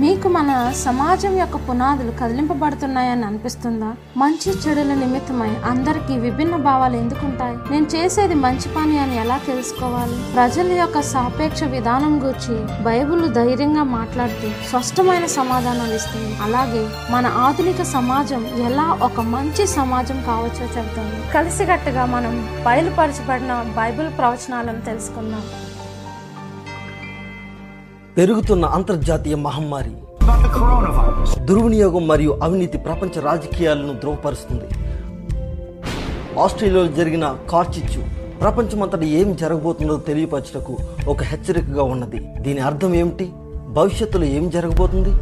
మీకు మన సమాజం యొక్క పునాదులు కదిలింపబడుతున్నాయని అనిపిస్తుందా? మంచి చెడుల నిమిత్తమై అందరికీ విభిన్న భావాలు ఎందుకుంటాయి? నేను చేసేది మంచి పని అని ఎలా తెలుసుకోవాలి? ప్రజల యొక్క సాపేక్ష విధానం గురించి బైబిల్ ధైర్యంగా మాట్లాడుతూ స్పష్టమైన సమాధానాలు ఇస్తుంది. అలాగే మన ఆధునిక సమాజం ఎలా ఒక మంచి సమాజం కావచ్చో చెబుతుంది. కలిసికట్టుగా మనం బయలుపరచబడిన బైబిల్ ప్రవచనాలను తెలుసుకుందాం. పెరుగుతున్న అంతర్జాతీయ మహమ్మారి. దుర్వినియోగం మరియు అవినీతి ప్రపంచ రాజకీయాలను ధ్రువపరుస్తుంది. ఆస్ట్రేలియాలో జరిగిన కార్చిచ్చు ప్రపంచమంతటా ఏం జరగబోతుందో తెలియపరచుటకు ఒక హెచ్చరికగా ఉన్నది. దీని అర్థం ఏమిటి? భవిష్యత్తులో ఏం జరగబోతుంది?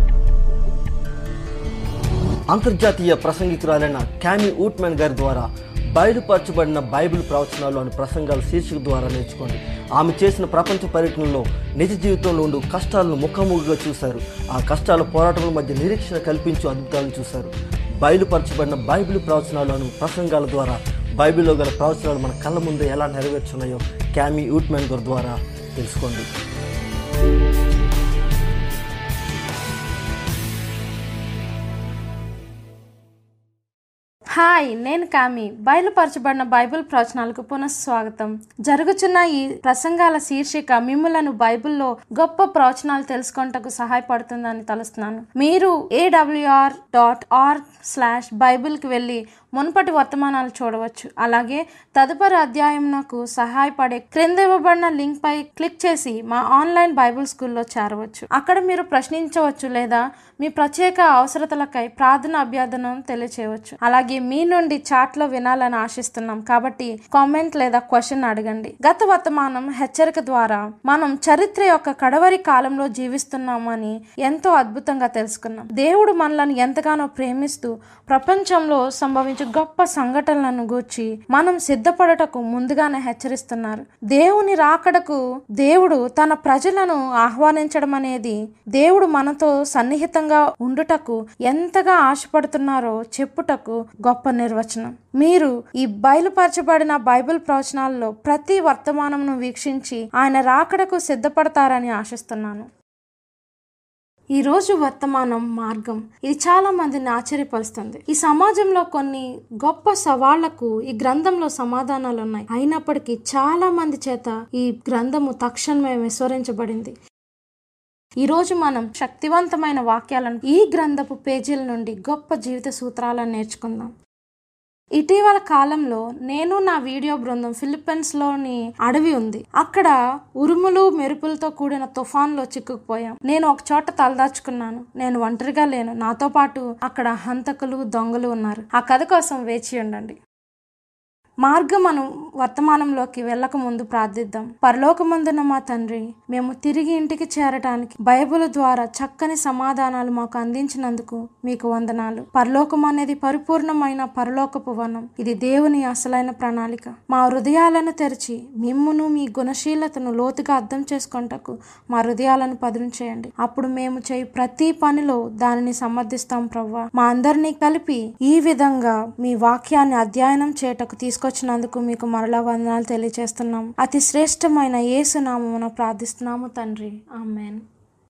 అంతర్జాతీయ ప్రసంగికురాలైన క్యామీ ఊట్మెన్ గారి ద్వారా బయలుపరచబడిన బైబిల్ ప్రవచనాలు అనే ప్రసంగాల శీర్షిక ద్వారా నేర్చుకోండి. ఆమె చేసిన ప్రపంచ పర్యటనలో నిజ జీవితంలో ఉండు కష్టాలను ముఖాముఖిగా చూశారు. ఆ కష్టాల పోరాటముల మధ్య నిరీక్షణ కల్పించు అద్భుతాలను చూశారు. బయలుపరచబడిన బైబిల్ ప్రవచనాలు అను ప్రసంగాల ద్వారా బైబిల్లో గల ప్రవచనాలు మన కళ్ళ ముందు ఎలా నెరవేర్చున్నాయో క్యామీ యూట్మెన్ గారి ద్వారా తెలుసుకోండి. హాయ్ నేను కామి. బయలుపరచబడిన బైబిల్ ప్రవచనాలకు పునఃస్వాగతం. జరుగుతున్న ఈ ప్రసంగాల శీర్షిక మిమ్ములను బైబిల్లో గొప్ప ప్రవచనాలు తెలుసుకొనటకు సహాయపడుతుందని తలుస్తున్నాను. మీరు ఏడబ్ల్యూఆర్ డాట్ ఆర్ స్లాష్ బైబిల్కి వెళ్ళి మునుపటి వర్తమానాలు చూడవచ్చు. అలాగే తదుపరి అధ్యాయం నాకు సహాయపడే క్రింద ఇవ్వబడిన లింక్ పై క్లిక్ చేసి మా ఆన్లైన్ బైబిల్ స్కూల్లో చేరవచ్చు. అక్కడ మీరు ప్రశ్నించవచ్చు లేదా మీ ప్రత్యేక అవసరతలకై ప్రార్థన అభ్యర్థనను తెలియచేయవచ్చు. అలాగే మీ నుండి చాట్లో వినాలని ఆశిస్తున్నాం కాబట్టి కామెంట్ లేదా క్వశ్చన్ అడగండి. గత వర్తమానం హెచ్చరిక ద్వారా మనం చరిత్ర యొక్క కడవరి కాలంలో జీవిస్తున్నామని ఎంతో అద్భుతంగా తెలుసుకున్నాం. దేవుడు మనలను ఎంతగానో ప్రేమిస్తూ ప్రపంచంలో సంభవించ గొప్ప సంఘటనలను గూర్చి మనం సిద్ధపడటకు ముందుగానే హెచ్చరిస్తున్నారు. దేవుని రాకడకు దేవుడు తన ప్రజలను ఆహ్వానించడం అనేది దేవుడు మనతో సన్నిహితంగా ఉండుటకు ఎంతగా ఆశపడుతున్నారో చెప్పుటకు గొప్ప నిర్వచనం. మీరు ఈ బయలుపరచబడిన బైబిల్ ప్రవచనాల్లో ప్రతి వర్తమానంను వీక్షించి ఆయన రాకడకు సిద్ధపడతారని ఆశిస్తున్నాను. ఈ రోజు వర్తమానం మార్గం. ఇది చాలా మందిని ఆశ్చర్యపరుస్తుంది. ఈ సమాజంలో కొన్ని గొప్ప సవాళ్ళకు ఈ గ్రంథంలో సమాధానాలు ఉన్నాయి. అయినప్పటికీ చాలా మంది చేత ఈ గ్రంథము తక్షణమే విస్మరించబడింది. ఈ రోజు మనం శక్తివంతమైన వాక్యాలను ఈ గ్రంథపు పేజీల నుండి గొప్ప జీవిత సూత్రాలను నేర్చుకుందాం. ఇటీవల కాలంలో నేను నా వీడియో బృందం ఫిలిప్పీన్స్లోని అడవి ఉంది. అక్కడ ఉరుములు మెరుపులతో కూడిన తుఫాన్లో చిక్కుకుపోయాం. నేను ఒక చోట తలదాచుకున్నాను. నేను ఒంటరిగా లేను. నాతో పాటు అక్కడ హంతకులు దొంగలు ఉన్నారు. ఆ కథ కోసం వేచి ఉండండి. మార్గం మనం వర్తమానంలోకి వెళ్ళక ముందు ప్రార్థిద్దాం. పరలోకమందున మా తండ్రి మేము తిరిగి ఇంటికి చేరటానికి బైబిల్ ద్వారా చక్కని సమాధానాలు మాకు అందించినందుకు మీకు వందనాలు. పరలోకం అనేది పరిపూర్ణమైన పరలోకపు వనం. ఇది దేవుని అసలైన ప్రణాళిక. మా హృదయాలను తెరిచి మిమ్మును మీ గుణశీలతను లోతుగా అర్థం చేసుకుంటకు మా హృదయాలను పదును చేయండి. అప్పుడు మేము చేయి ప్రతి పనిలో దానిని సమర్థిస్తాం ప్రవ్వా. మా అందరినీ కలిపి ఈ విధంగా మీ వాక్యాన్ని అధ్యయనం చేయటకు తీసుకొచ్చినందుకు మీకు మరలా వందనాలు తెలియజేస్తున్నాం అతి శ్రేష్టమైన ఏసునామమున ప్రార్థిస్తున్నాము తండ్రి. ఆమెన్.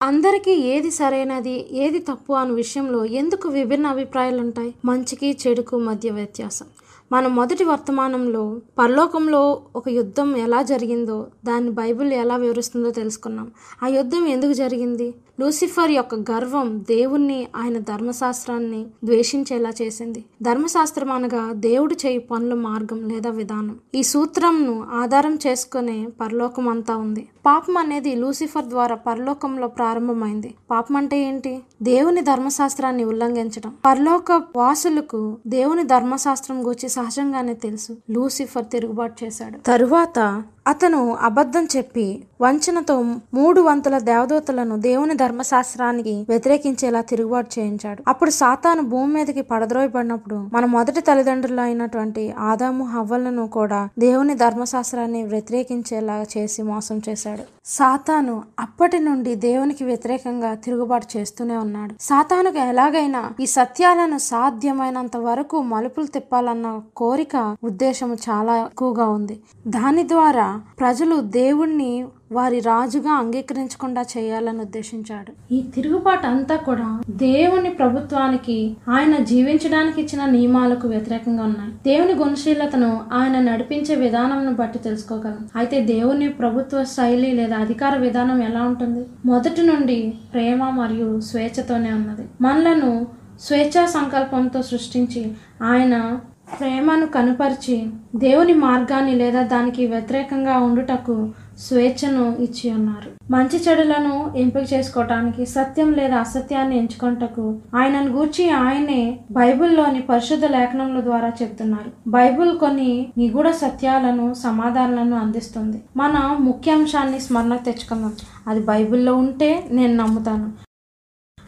అందరికీ ఏది సరైనది ఏది తప్పు అనే విషయంలో ఎందుకు విభిన్న అభిప్రాయాలు ఉంటాయి మంచికి చెడుకు మధ్య వ్యత్యాసం. మన మొదటి వర్తమానంలో పరలోకంలో ఒక యుద్ధం ఎలా జరిగిందో దాన్ని బైబిల్ ఎలా వివరిస్తుందో తెలుసుకున్నాం. ఆ యుద్ధం ఎందుకు జరిగింది? లూసిఫర్ యొక్క గర్వం దేవుణ్ణి ఆయన ధర్మశాస్త్రాన్ని ద్వేషించేలా చేసింది. ధర్మశాస్త్రం అనగా దేవుడు చేయి పనుల మార్గం లేదా విధానం. ఈ సూత్రంను ఆధారం చేసుకునే పరలోకం అంతా ఉంది. పాపం అనేది లూసిఫర్ ద్వారా పరలోకంలో ప్రారంభమైంది. పాపం అంటే ఏంటి? దేవుని ధర్మశాస్త్రాన్ని ఉల్లంఘించడం పరలోక వాసులకు దేవుని ధర్మశాస్త్రం గురించి సహజంగానే తెలుసు. లూసిఫర్ తిరుగుబాటు చేశాడు. తరువాత అతను అబద్ధం చెప్పి వంచనతో మూడు వంతుల దేవదూతలను దేవుని ధర్మశాస్త్రానికి వ్యతిరేకించేలా తిరుగుబాటు చేయించాడు. అప్పుడు సాతాను భూమి మీదకి పడద్రోయబడినప్పుడు మన మొదటి తల్లిదండ్రులు అయినటువంటి ఆదాము హవ్వలను కూడా దేవుని ధర్మశాస్త్రాన్ని వ్యతిరేకించేలా చేసి మోసం చేశాడు. సాతాను అప్పటి నుండి దేవునికి వ్యతిరేకంగా తిరుగుబాటు చేస్తూనే ఉన్నాడు. సాతానుకు ఎలాగైనా ఈ సత్యాలను సాధ్యమైనంత వరకు మలుపులు తిప్పాలన్న కోరిక ఉద్దేశము చాలా ఎక్కువగా ఉంది. దాని ద్వారా ప్రజలు దేవుణ్ణి వారి రాజుగా అంగీకరించకుండా చేయాలని ఉద్దేశించాడు. ఈ తిరుగుబాటు అంతా కూడా దేవుని ప్రభుత్వానికి ఆయన జీవించడానికి ఇచ్చిన నియమాలకు వ్యతిరేకంగా ఉన్నాయి. దేవుని గుణశీలతను ఆయన నడిపించే విధానంను బట్టి తెలుసుకోగలం. అయితే దేవుని ప్రభుత్వ శైలి లేదా అధికార విధానం ఎలా ఉంటుంది? మొదటి నుండి ప్రేమ మరియు స్వేచ్ఛతోనే ఉన్నది. మనలను స్వేచ్ఛా సంకల్పంతో సృష్టించి ఆయన ప్రేమను కనుపరిచి దేవుని మార్గాన్ని లేదా దానికి వ్యతిరేకంగా ఉండుటకు స్వేచ్ఛను ఇచ్చి ఉన్నారు. మంచి చెడులను ఎంపిక చేసుకోవటానికి సత్యం లేదా అసత్యాన్ని ఎంచుకుంటకు ఆయనను గూర్చి ఆయనే బైబిల్లోని పరిశుద్ధ లేఖనముల ద్వారా చెప్తున్నారు. బైబిల్ కొన్ని నిగూఢ సత్యాలను సమాధానాలను అందిస్తుంది. మన ముఖ్యాంశాన్ని స్మరణ తెచ్చుకుందాం. అది బైబిల్లో ఉంటే నేను నమ్ముతాను.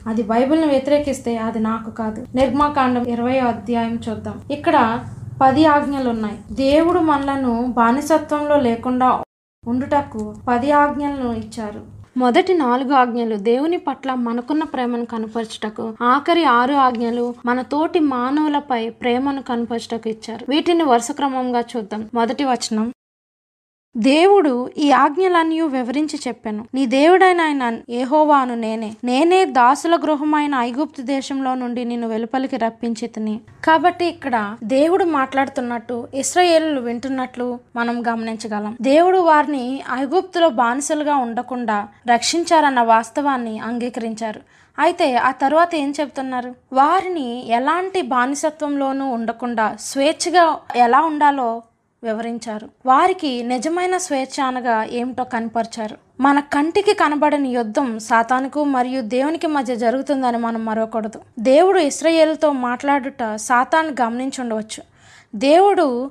అది బైబిల్ను వ్యతిరేకిస్తే అది నాకు కాదు. నిర్మాకాండం ఇరవై అధ్యాయం చూద్దాం. ఇక్కడ పది ఆజ్ఞలు ఉన్నాయి దేవుడు మనలను బానిసత్వంలో లేకుండా ఉండుటకు పది ఆజ్ఞలను ఇచ్చారు. మొదటి నాలుగు ఆజ్ఞలు దేవుని పట్ల మనకున్న ప్రేమను కనపరచుటకు ఆఖరి ఆరు ఆజ్ఞలు మన తోటి మానవులపై ప్రేమను కనపరచుటకు ఇచ్చారు. వీటిని వరుస క్రమంగా చూద్దాం. మొదటి వచనం. దేవుడు ఈ ఆజ్ఞలన్నీ వివరించి చెప్పాను. నీ దేవుడైన ఆయన ఏహోవాను నేనే. నేనే దాసుల గృహమైన ఐగుప్తు దేశంలో నుండి నిన్ను వెలుపలికి రప్పించి కాబట్టి ఇక్కడ దేవుడు మాట్లాడుతున్నట్టు ఇస్రాయేలు వింటున్నట్లు మనం గమనించగలం. దేవుడు వారిని ఐగుప్తులో బానిసలుగా ఉండకుండా రక్షించారన్న వాస్తవాన్ని అంగీకరించారు. అయితే ఆ తర్వాత ఏం చెప్తున్నారు వారిని ఎలాంటి బానిసత్వంలోనూ ఉండకుండా స్వేచ్ఛగా ఎలా ఉండాలో వివరించారు. వారికి నిజమైన స్వేచ్ఛ అనగా ఏమిటో కనపరిచారు. మన కంటికి కనబడని యుద్ధం సాతానుకు మరియు దేవునికి మధ్య జరుగుతుందని మనం మరవకూడదు. దేవుడు ఇస్రయేల్తో మాట్లాడుట సాతాను గమనించుండవచ్చు. దేవుడు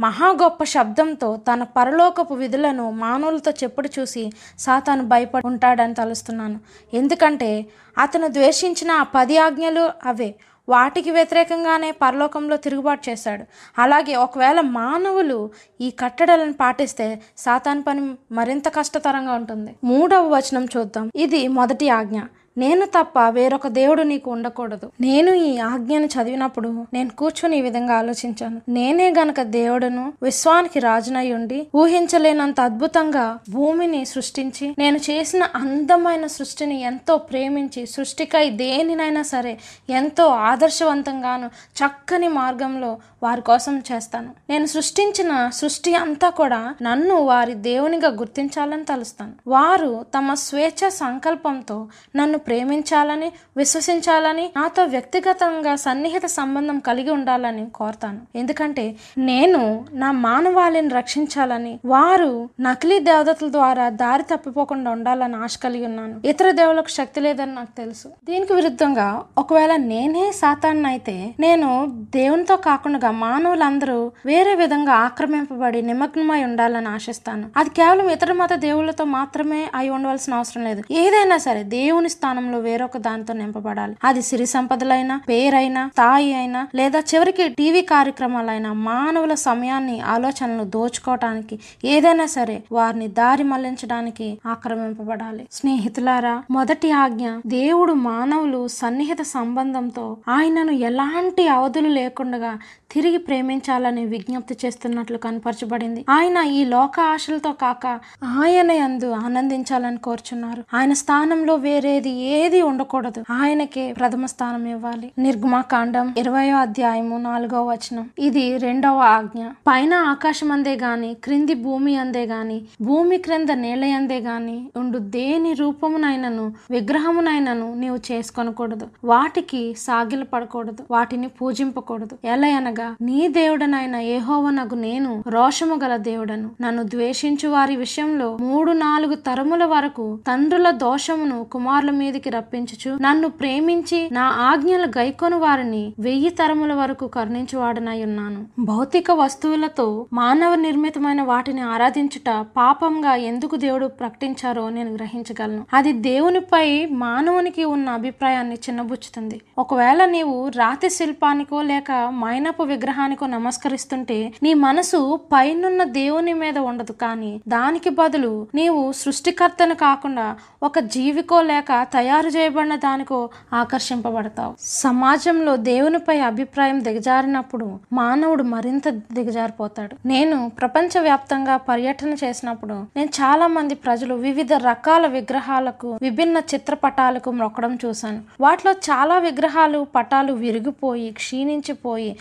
మహా గొప్ప శబ్దంతో తన పరలోకపు విధులను మానవులతో చెప్పుడు చూసి సాతాను భయపడి ఉంటాడని తలుస్తున్నాను. ఎందుకంటే అతను ద్వేషించిన ఆ పది ఆజ్ఞలు అవే. వాటికి వ్యతిరేకంగానే పరలోకంలో తిరుగుబాటు చేశాడు. అలాగే ఒకవేళ మానవులు ఈ కట్టడలను పాటిస్తే సాతాన్ పని మరింత కష్టతరంగా ఉంటుంది. మూడవ వచనం చూద్దాం. ఇది మొదటి ఆజ్ఞ. నేను తప్ప వేరొక దేవుడు నీకు ఉండకూడదు. నేను ఈ ఆజ్ఞను చదివినప్పుడు నేను కూర్చొని ఈ విధంగా ఆలోచించాను. నేనే గనక దేవుడును విశ్వానికి రాజునై ఉండి ఊహించలేనంత అద్భుతంగా భూమిని సృష్టించి నేను చేసిన అందమైన సృష్టిని ఎంతో ప్రేమించి సృష్టికై దేనినైనా సరే ఎంతో ఆదర్శవంతంగాను చక్కని మార్గంలో వారి కోసం చేస్తాను. నేను సృష్టించిన సృష్టి అంతా కూడా నన్ను వారి దేవునిగా గుర్తించాలని తలుస్తాను. వారు తమ స్వేచ్ఛ సంకల్పంతో నన్ను ప్రేమించాలని విశ్వసించాలని నాతో వ్యక్తిగతంగా సన్నిహిత సంబంధం కలిగి ఉండాలని కోరుతాను. ఎందుకంటే నేను నా మానవాళిని రక్షించాలని వారు నకిలీ దేవతల ద్వారా దారి తప్పిపోకుండా ఉండాలని ఆశ కలిగి ఉన్నాను. ఇతర దేవులకు శక్తి లేదని నాకు తెలుసు. దీనికి విరుద్ధంగా ఒకవేళ నేనే సాతాన్ని అయితే నేను దేవునితో కాకుండా మానవులందరూ వేరే విధంగా ఆక్రమింపబడి నిమగ్నమై ఉండాలని ఆశిస్తాను. అది కేవలం ఇతర మత దేవుళ్ళతో మాత్రమే అయి ఉండవలసిన అవసరం లేదు. ఏదైనా సరే దేవుని స్థానంలో వేరొక దానితో నింపబడాలి. అది సిరి సంపదలైనా పేరైనా స్థాయి అయినా లేదా చివరికి టీవీ కార్యక్రమాలైనా మానవుల సమయాన్ని ఆలోచనలు దోచుకోవటానికి ఏదైనా సరే వారిని దారి మళ్ళించడానికి ఆక్రమింపబడాలి. స్నేహితులారా మొదటి ఆజ్ఞ దేవుడు మానవులు సన్నిహిత సంబంధంతో ఆయనను ఎలాంటి అవధులు లేకుండా తిరిగి ప్రేమించాలని విజ్ఞప్తి చేస్తున్నట్లు కనపరచబడింది. ఆయన ఈ లోక ఆశలతో కాక ఆయన యందు ఆనందించాలని కోరుచున్నారు. ఆయన స్థానంలో వేరేది ఏది ఉండకూడదు. ఆయనకే ప్రథమ స్థానం ఇవ్వాలి. నిర్గమాకాండం ఇరవయో అధ్యాయము నాలుగో వచనం. ఇది రెండవ ఆజ్ఞ. పైన ఆకాశం అందే గాని క్రింది భూమి అందే గాని భూమి క్రింద నేల అందే గాని ఉండు దేని రూపమునైనను విగ్రహమునైనను నీవు చేసుకొనకూడదు. వాటికి సాగిల పడకూడదు వాటిని పూజింపకూడదు. ఎలా అనగా నీ దేవుడనైన ఏహోవనగు నేను రోషము గల దేవుడను. నన్ను ద్వేషించు వారి విషయంలో మూడు నాలుగు తరముల వరకు తండ్రుల దోషమును కుమారుల మీదకి రప్పించుచు నన్ను ప్రేమించి నా ఆజ్ఞలు గైకొను వారిని వెయ్యి తరముల వరకు కరుణించువాడనై ఉన్నాను భౌతిక వస్తువులతో మానవ నిర్మితమైన వాటిని ఆరాధించుట పాపంగా ఎందుకు దేవుడు ప్రకటించారో నేను గ్రహించగలను. అది దేవునిపై మానవునికి ఉన్న అభిప్రాయాన్ని చిన్నబుచ్చుతుంది. ఒకవేళ నీవు రాతి శిల్పానికో లేక మైనపు విగ్రహానికో నమస్కరిస్తుంటే నీ మనసు పైనున్న దేవుని మీద ఉండదు. కానీ దానికి బదులు నీవు సృష్టికర్తను కాకుండా ఒక జీవికో లేక తయారు చేయబడిన దానికో ఆకర్షింపబడతావు. సమాజంలో దేవునిపై అభిప్రాయం దిగజారినప్పుడు మానవుడు మరింత దిగజారిపోతాడు. నేను ప్రపంచవ్యాప్తంగా పర్యటన చేసినప్పుడు నేను చాలా మంది ప్రజలు వివిధ రకాల విగ్రహాలకు విభిన్న చిత్రపటాలకు మొక్కడం చూశాను. వాటిలో చాలా విగ్రహాలు పటాలు విరిగిపోయి క్షీణించిపోయి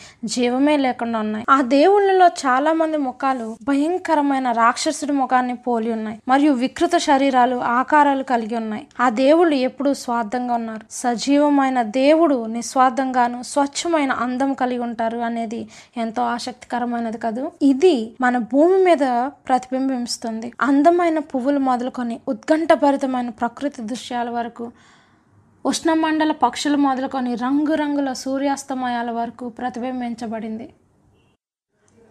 జీవమే లేకుండా ఉన్నాయి. ఆ దేవుళ్ళలో చాలా మంది ముఖాలు భయంకరమైన రాక్షసుడి ముఖాన్ని పోలి ఉన్నాయి. మరియు వికృత శరీరాలు ఆకారాలు కలిగి ఉన్నాయి. ఆ దేవుళ్ళు ఎప్పుడూ స్వార్థంగా ఉన్నారు. సజీవమైన దేవుడు నిస్వార్థంగాను స్వచ్ఛమైన అందం కలిగి ఉంటారు అనేది ఎంతో ఆసక్తికరమైనది కదూ? ఇది మన భూమి మీద ప్రతిబింబిస్తుంది. అందమైన పువ్వులు మొదలుకొని ఉత్కంఠభరితమైన ప్రకృతి దృశ్యాల వరకు ఉష్ణమండల పక్షులు మొదలుకొని రంగురంగుల సూర్యాస్తమయాల వరకు ప్రతిబింబించబడింది.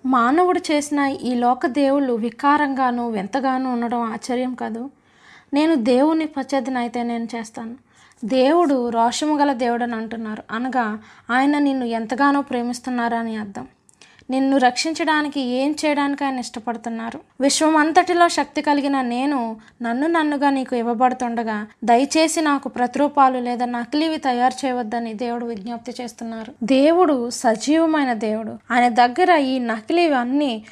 మానవుడు చేసిన ఈ లోక దేవుళ్ళు వికారంగాను వింతగాను ఉండడం ఆశ్చర్యం కాదు. నేను దేవుని పచ్చదినైతే నేను చేస్తాను. దేవుడు రోషము గల దేవుడని అంటున్నారు. అనగా ఆయన నిన్ను ఎంతగానో ప్రేమిస్తున్నారని అర్థం. నిన్ను రక్షించడానికి ఏం చేయడానికి ఆయన ఇష్టపడుతున్నారు? విశ్వం అంతటిలో శక్తి కలిగిన నేను నన్ను నన్నుగా నీకు ఇవ్వబడుతుండగా దయచేసి నాకు ప్రతిరూపాలు లేదా నకిలీవి తయారు చేయవద్దని దేవుడు విజ్ఞప్తి చేస్తున్నారు. దేవుడు సజీవమైన దేవుడు. ఆయన దగ్గర ఈ నకిలీవి అన్నీ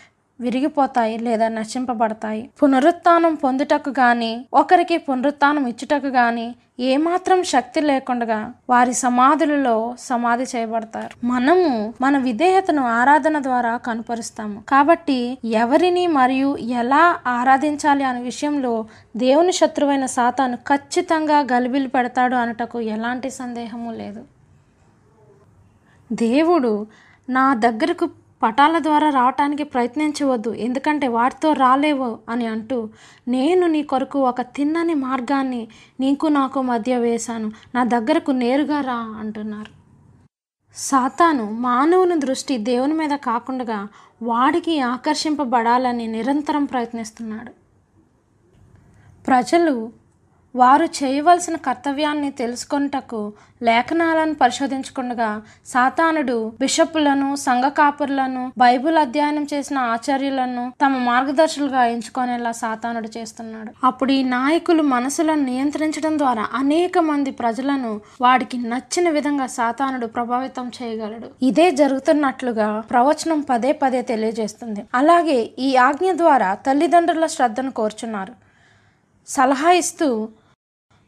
విరిగిపోతాయి లేదా నశింపబడతాయి. పునరుత్నం పొందుటకు గాని ఒకరికి పునరుత్నం ఇచ్చుటకు గాని ఏమాత్రం శక్తి లేకుండా వారి సమాధులలో సమాధి చేయబడతారు. మనము మన విధేయతను ఆరాధన ద్వారా కనుపరుస్తాము. కాబట్టి ఎవరిని మరియు ఎలా ఆరాధించాలి అనే విషయంలో దేవుని శత్రువైన సాతాను ఖచ్చితంగా గలిబిలి పెడతాడు అనటకు ఎలాంటి సందేహము లేదు. దేవుడు నా దగ్గరకు పటాల ద్వారా రావటానికి ప్రయత్నించవద్దు ఎందుకంటే వాటితో రాలేవు అని అంటూ నేను నీ కొరకు ఒక తిన్నని మార్గాన్ని నీకు నాకు మధ్య వేశాను నా దగ్గరకు నేరుగా రా అంటున్నారు. సాతాను మానవుని దృష్టి దేవుని మీద కాకుండా వాడికి ఆకర్షింపబడాలని నిరంతరం ప్రయత్నిస్తున్నాడు. ప్రజలు వారు చేయవలసిన కర్తవ్యాన్ని తెలుసుకొనుటకు లేఖనాలను పరిశోధించుకుండగా సాతానుడు బిషపులను సంఘ కాపురులను బైబిల్ అధ్యయనం చేసిన ఆచార్యులను తమ మార్గదర్శులుగా ఎంచుకునేలా సాతానుడు చేస్తున్నాడు. అప్పుడు ఈ నాయకులు మనసులను నియంత్రించడం ద్వారా అనేక మంది ప్రజలను వాడికి నచ్చిన విధంగా సాతానుడు ప్రభావితం చేయగలడు. ఇదే జరుగుతున్నట్లుగా ప్రవచనం పదే పదే తెలియజేస్తుంది. అలాగే ఈ ఆజ్ఞ ద్వారా తల్లిదండ్రుల శ్రద్ధను కోరుచున్నారు. సలహా ఇస్తూ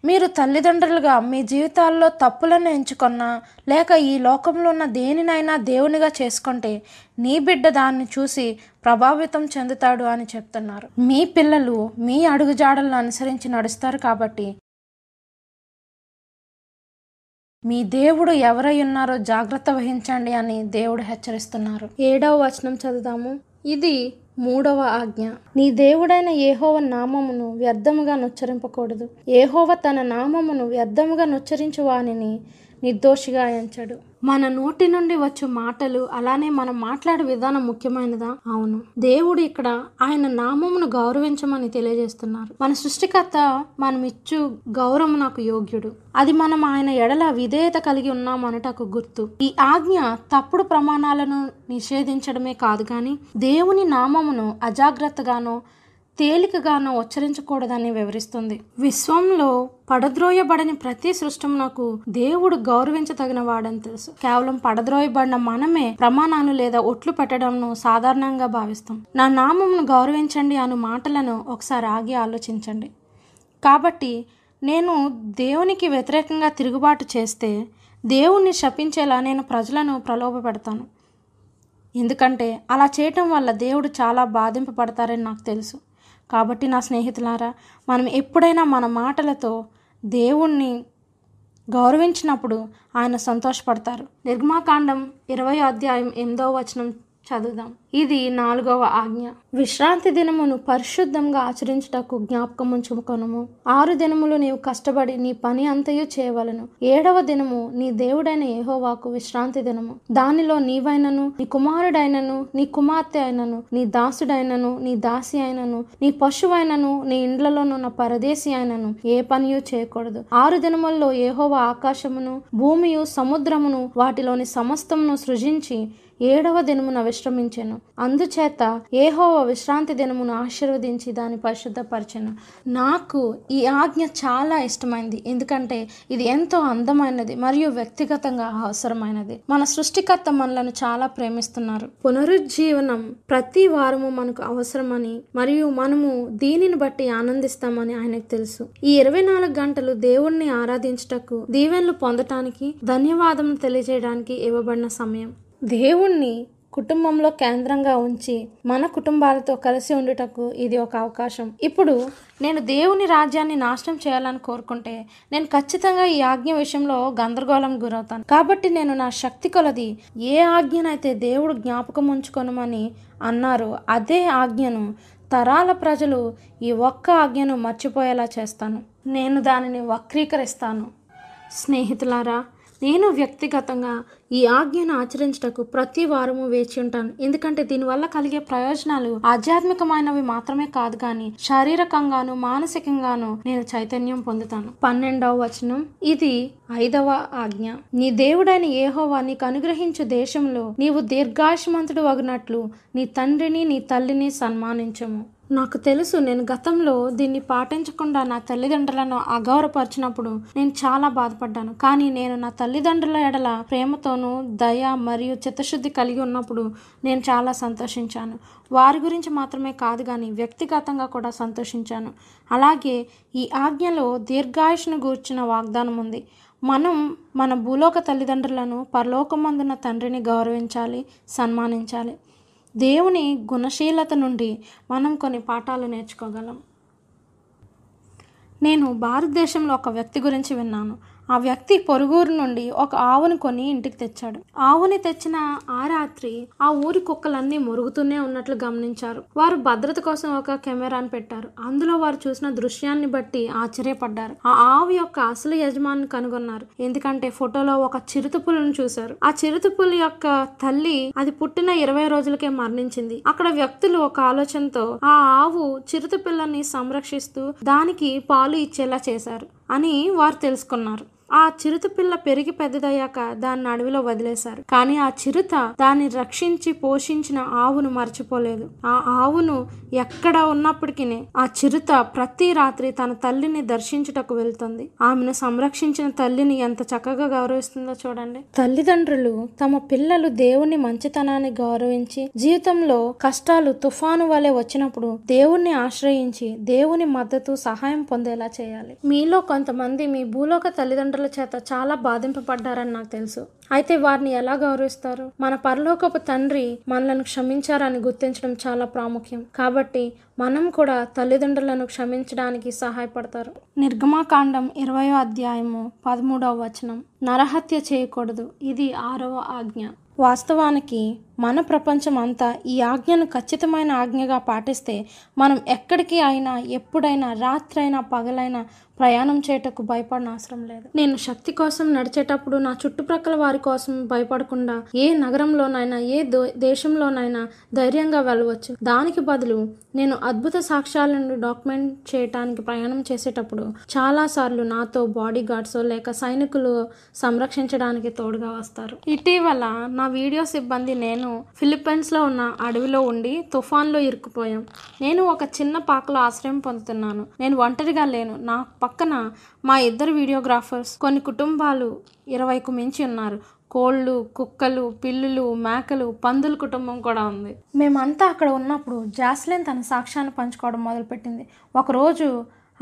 మీరు తల్లిదండ్రులుగా మీ జీవితాల్లో తప్పులను ఎంచుకున్నా లేక ఈ లోకంలో ఉన్న దేనినైనా దేవునిగా చేసుకుంటే నీ బిడ్డ దాన్ని చూసి ప్రభావితం చెందుతాడు అని చెప్తున్నారు. మీ పిల్లలు మీ అడుగుజాడలను అనుసరించి నడుస్తారు కాబట్టి మీ దేవుడు ఎవరై ఉన్నారో జాగ్రత్త వహించండి అని దేవుడు హెచ్చరిస్తున్నారు. ఏడవ వచనం చదువుదాము. ఇది మూడవ ఆజ్ఞ. నీ దేవుడైన ఏహోవ నామమును వ్యర్థముగా నుచ్చరింపకూడదు. ఏహోవ తన నామమును వ్యర్థముగా నుచ్చరించు వానిని నిర్దోషిగా ఎంచడు. మన నోటి నుండి వచ్చే మాటలు అలానే మనం మాట్లాడే విధానం ముఖ్యమైనదా? అవును. దేవుడు ఇక్కడ ఆయన నామమును గౌరవించమని తెలియజేస్తున్నారు. మన సృష్టికర్త మనం ఇచ్చు గౌరవం నాకు యోగ్యుడు. అది మనం ఆయన ఎడల విధేయత కలిగి ఉన్నామనటకు గుర్తు. ఈ ఆజ్ఞ తప్పుడు ప్రమాణాలను నిషేధించడమే కాదు కానీ దేవుని నామమును అజాగ్రత్తగానో తేలికగానో ఉచ్చరించకూడదని వివరిస్తుంది. విశ్వంలో పడద్రోయబడని ప్రతి సృష్టమునకు దేవుడు గౌరవించదగిన వాడని తెలుసు. కేవలం పడద్రోయబడిన మనమే ప్రమాణాలు లేదా ఒట్లు పెట్టడంను సాధారణంగా భావిస్తాం. నా నామమును గౌరవించండి అను మాటలను ఒకసారి ఆగి ఆలోచించండి. కాబట్టి నేను దేవునికి వ్యతిరేకంగా తిరుగుబాటు చేస్తే దేవుణ్ణి శపించేలా నేను ప్రజలను ప్రలోభపెడతాను. ఎందుకంటే అలా చేయటం వల్ల దేవుడు చాలా బాధింపబడతారని నాకు తెలుసు. కాబట్టి నా స్నేహితులారా మనం ఎప్పుడైనా మన మాటలతో దేవుణ్ణి గౌరవించినప్పుడు ఆయన సంతోషపడతారు. నిర్మాకాండం ఇరవై అధ్యాయం ఎనిమిదవ వచనం చదువుదాం. ఇది నాలుగవ ఆజ్ఞ. విశ్రాంతి దినమును పరిశుద్ధంగా ఆచరించుటకు జ్ఞాపకం ఉంచుకొనుము ఆరు దినములు నీవు కష్టపడి నీ పని అంతయు చేయవలను. ఏడవ దినము నీ దేవుడైన ఏహోవాకు విశ్రాంతి దినము. దానిలో నీవైనను నీ కుమారుడైనను నీ కుమార్తె అయినను నీ దాసుడైనను నీ దాసి అయినను నీ పశువైనను నీ ఇండ్లలోనున్న పరదేశి అయినను ఏ పనియు చేయకూడదు. ఆరు దినముల్లో ఏహోవా ఆకాశమును భూమియు సముద్రమును వాటిలోని సమస్తమును సృజించి ఏడవ దినమున విశ్రమించెను. అందుచేత ఏహోవ విశ్రాంతి దినమును ఆశీర్వదించి దాన్ని పరిశుద్ధపరచెను. నాకు ఈ ఆజ్ఞ చాలా ఇష్టమైంది. ఎందుకంటే ఇది ఎంతో అందమైనది మరియు వ్యక్తిగతంగా అవసరమైనది. మన సృష్టికర్త మనలను చాలా ప్రేమిస్తున్నారు. పునరుజ్జీవనం ప్రతి వారము మనకు అవసరమని మరియు మనము దీనిని బట్టి ఆనందిస్తామని ఆయనకు తెలుసు. ఈ ఇరవై నాలుగు గంటలు దేవుణ్ణి ఆరాధించుటకు దీవెనలు పొందటానికి ధన్యవాదం తెలియజేయడానికి ఇవ్వబడిన సమయం. దేవుణ్ణి కుటుంబంలో కేంద్రంగా ఉంచి మన కుటుంబాలతో కలిసి ఉండుటకు ఇది ఒక అవకాశం. ఇప్పుడు నేను దేవుని రాజ్యాన్ని నాశనం చేయాలని కోరుకుంటే నేను ఖచ్చితంగా ఈ ఆజ్ఞ విషయంలో గందరగోళం గురవుతాను. కాబట్టి నేను నా శక్తి కొలది ఏ ఆజ్ఞనైతే దేవుడు జ్ఞాపకం ఉంచుకొనమని అన్నారు అదే ఆజ్ఞను తరాల ప్రజలు ఈ ఒక్క ఆజ్ఞను మర్చిపోయేలా చేస్తాను. నేను దానిని వక్రీకరిస్తాను. స్నేహితులారా నేను వ్యక్తిగతంగా ఈ ఆజ్ఞను ఆచరించటకు ప్రతి వారము వేచి ఉంటాను. ఎందుకంటే దీనివల్ల కలిగే ప్రయోజనాలు ఆధ్యాత్మికమైనవి మాత్రమే కాదు కానీ శారీరకంగాను మానసికంగాను నేను చైతన్యం పొందుతాను. పన్నెండవ వచనం. ఇది ఐదవ ఆజ్ఞ. నీ దేవుడైన ఏహోవా నీకు అనుగ్రహించు దేశంలో నీవు దీర్ఘాయుమంతుడు వగినట్లు నీ తండ్రిని నీ తల్లిని సన్మానించము. నాకు తెలుసు నేను గతంలో దీన్ని పాటించకుండా నా తల్లిదండ్రులను అగౌరవపరిచినప్పుడు నేను చాలా బాధపడ్డాను. కానీ నేను నా తల్లిదండ్రుల ఎడల ప్రేమతోనూ దయ మరియు చిత్తశుద్ధి కలిగి ఉన్నప్పుడు నేను చాలా సంతోషించాను. వారి గురించి మాత్రమే కాదు కానీ వ్యక్తిగతంగా కూడా సంతోషించాను. అలాగే ఈ ఆజ్ఞలో దీర్ఘాయుష్ను గూర్చిన వాగ్దానం ఉంది. మనం మన భూలోక తల్లిదండ్రులను పరలోకమందున తండ్రిని గౌరవించాలి సన్మానించాలి. దేవుని గుణశీలత నుండి మనం కొన్ని పాఠాలు నేర్చుకోగలం. నేను భారతదేశంలో ఒక వ్యక్తి గురించి విన్నాను. ఆ వ్యక్తి పొరుగురు నుండి ఒక ఆవును కొని ఇంటికి తెచ్చాడు. ఆవుని తెచ్చిన ఆ రాత్రి ఆ ఊరి కుక్కలన్నీ మురుగుతూనే ఉన్నట్లు గమనించారు. వారు భద్రత కోసం ఒక కెమెరాను పెట్టారు. అందులో వారు చూసిన దృశ్యాన్ని బట్టి ఆశ్చర్యపడ్డారు. ఆ ఆవు యొక్క అసలు యజమాని కనుగొన్నారు. ఎందుకంటే ఫోటోలో ఒక చిరుతపులను చూశారు. ఆ చిరుతపులి యొక్క తల్లి అది పుట్టిన ఇరవై రోజులకే మరణించింది. అక్కడ వ్యక్తులు ఒక ఆలోచనతో ఆ ఆవు చిరుత పిల్లని సంరక్షిస్తూ దానికి పాలు ఇచ్చేలా చేశారు అని వారు తెలుసుకున్నారు. ఆ చిరుత పిల్ల పెరిగి పెద్దదయ్యాక దాన్ని అడవిలో వదిలేశారు. కానీ ఆ చిరుత దాన్ని రక్షించి పోషించిన ఆవును మర్చిపోలేదు. ఆ ఆవును ఎక్కడ ఉన్నప్పటికీ ఆ చిరుత ప్రతి రాత్రి తన తల్లిని దర్శించుటకు వెళ్తుంది. ఆమెను సంరక్షించిన తల్లిని ఎంత చక్కగా గౌరవిస్తుందో చూడండి. తల్లిదండ్రులు తమ పిల్లలు దేవుని మంచితనాన్ని గౌరవించి జీవితంలో కష్టాలు తుఫాను వలె వచ్చినప్పుడు దేవుణ్ణి ఆశ్రయించి దేవుని మద్దతు సహాయం పొందేలా చేయాలి. మీలో కొంతమంది మీ భూలోక తల్లిదండ్రులు చేత చాలా బాధింపబడ్డారని నాకు తెలుసు. అయితే వారిని ఎలా గౌరవిస్తారు? మన పరలోకపు తండ్రి మనలను క్షమించారని గుర్తించడం చాలా ప్రాముఖ్యం. కాబట్టి మనం కూడా తల్లిదండ్రులను క్షమించడానికి సహాయపడతారు. నిర్గమాకాండం ఇరవయో అధ్యాయము పదమూడవ వచనం. నరహత్య చేయకూడదు. ఇది ఆరవ ఆజ్ఞ. వాస్తవానికి మన ప్రపంచం అంతా ఈ ఆజ్ఞను ఖచ్చితమైన ఆజ్ఞగా పాటిస్తే మనం ఎక్కడికి అయినా ఎప్పుడైనా రాత్రైనా పగలైనా ప్రయాణం చేయటకు భయపడిన అవసరం లేదు. నేను శక్తి కోసం నడిచేటప్పుడు నా చుట్టుప్రక్కల వారి కోసం భయపడకుండా ఏ నగరంలోనైనా ఏ దో- దేశంలోనైనా ధైర్యంగా వెళ్ళవచ్చు. దానికి బదులు నేను అద్భుత సాక్ష్యాలను డాక్యుమెంట్ చేయటానికి ప్రయాణం చేసేటప్పుడు చాలాసార్లు నాతో బాడీ గార్డ్స్ లేక సైనికులు సంరక్షించడానికి తోడుగా వస్తారు. ఇటీవల నా వీడియో సిబ్బంది నేను ఫిలిప్పైన్స్లో ఉన్న అడవిలో ఉండి తుఫాన్లో ఇరుక్కుపోయాం. నేను ఒక చిన్న పాకలో ఆశ్రయం పొందుతున్నాను. నేను ఒంటరిగా లేను. నా పక్కన మా ఇద్దరు వీడియోగ్రాఫర్స్ కొన్ని కుటుంబాలు ఇరవైకు మించి ఉన్నారు. కోళ్ళు కుక్కలు పిల్లులు మేకలు పందుల కుటుంబం కూడా ఉంది. మేమంతా అక్కడ ఉన్నప్పుడు జాస్లిన్ తన సాక్ష్యాన్ని పంచుకోవడం మొదలుపెట్టింది. ఒకరోజు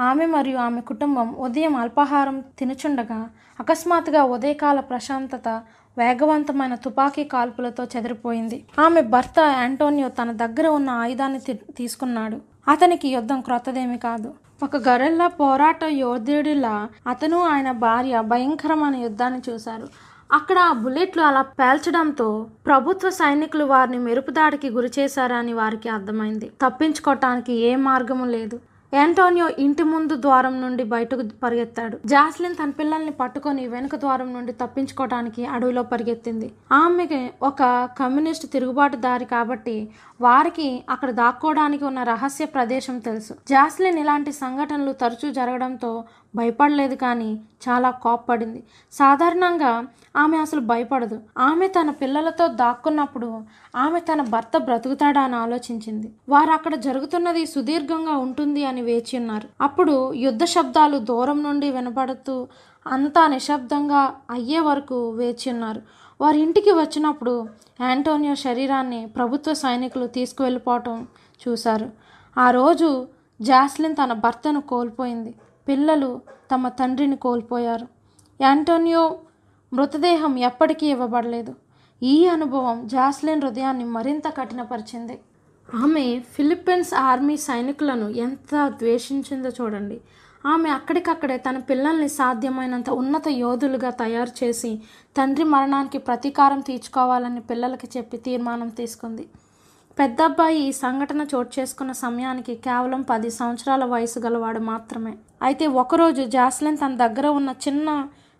ఆమె మరియు ఆమె కుటుంబం ఉదయం అల్పాహారం తినుచుండగా అకస్మాత్తుగా ఉదయకాల ప్రశాంతత వేగవంతమైన తుపాకీ కాల్పులతో చెదిరిపోయింది. ఆమె భర్త యాంటోనియో తన దగ్గర ఉన్న ఆయుధాన్ని తీ- తీసుకున్నాడు. అతనికి యుద్ధం క్రొత్తదేమి కాదు. ఒక గరెల్లా పోరాట యోధుడిలా అతను ఆయన భార్య భయంకరమైన యుద్ధాన్ని చూశారు. అక్కడ ఆ బుల్లెట్లు అలా పేల్చడంతో ప్రభుత్వ సైనికులు వారిని మెరుపుదాడికి గురి చేశారని వారికి అర్థమైంది. తప్పించుకోవటానికి ఏ మార్గము లేదు. యాంటోనియో ఇంటి ముందు ద్వారం నుండి బయటకు పరిగెత్తాడు. జాస్లిన్ తన పిల్లల్ని పట్టుకొని వెనుక ద్వారం నుండి తప్పించుకోవడానికి అడవిలో పరిగెత్తింది. ఆమెకి ఒక కమ్యూనిస్ట్ తిరుగుబాటుదారి కాబట్టి వారికి అక్కడ దాక్కోవడానికి ఉన్న రహస్య ప్రదేశం తెలుసు. జాస్లిన్ ఇలాంటి సంఘటనలు తరచూ జరగడంతో భయపడలేదు కానీ చాలా కోప్పడింది. సాధారణంగా ఆమె అసలు భయపడదు. ఆమె తన పిల్లలతో దాక్కున్నప్పుడు ఆమె తన భర్త బ్రతుకుతాడా అని ఆలోచించింది. వారు అక్కడ జరుగుతున్నది సుదీర్ఘంగా ఉంటుంది అని వేచి ఉన్నారు. అప్పుడు యుద్ధ శబ్దాలు దూరం నుండి వినపడుతూ అంతా నిశ్శబ్దంగా అయ్యే వరకు వేచి ఉన్నారు. వారి ఇంటికి వచ్చినప్పుడు యాంటోనియో శరీరాన్ని ప్రభుత్వ సైనికులు తీసుకువెళ్ళిపోవటం చూశారు. ఆ రోజు జాస్లిన్ తన భర్తను కోల్పోయింది. పిల్లలు తమ తండ్రిని కోల్పోయారు. యాంటోనియో మృతదేహం ఎప్పటికీ ఇవ్వబడలేదు. ఈ అనుభవం జాస్లిన్ హృదయాన్ని మరింత కఠినపరిచింది. ఆమె ఫిలిప్పీన్స్ ఆర్మీ సైనికులను ఎంత ద్వేషించిందో చూడండి. ఆమె అక్కడికక్కడే తన పిల్లల్ని సాధ్యమైనంత ఉన్నత యోధులుగా తయారు చేసి తండ్రి మరణానికి ప్రతీకారం తీర్చుకోవాలని పిల్లలకి చెప్పి తీర్మానం తీసుకుంది. పెద్దబ్బాయి ఈ సంఘటన చోటు చేసుకున్న సమయానికి కేవలం పది సంవత్సరాల వయసు గలవాడు మాత్రమే. అయితే ఒకరోజు జాస్లిన్ తన దగ్గర ఉన్న చిన్న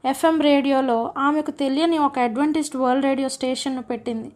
ఎఫ్ఎం రేడియోలో ఆమెకు తెలియని ఒక అడ్వెంటిస్ట్ వరల్డ్ రేడియో స్టేషన్ను పెట్టింది.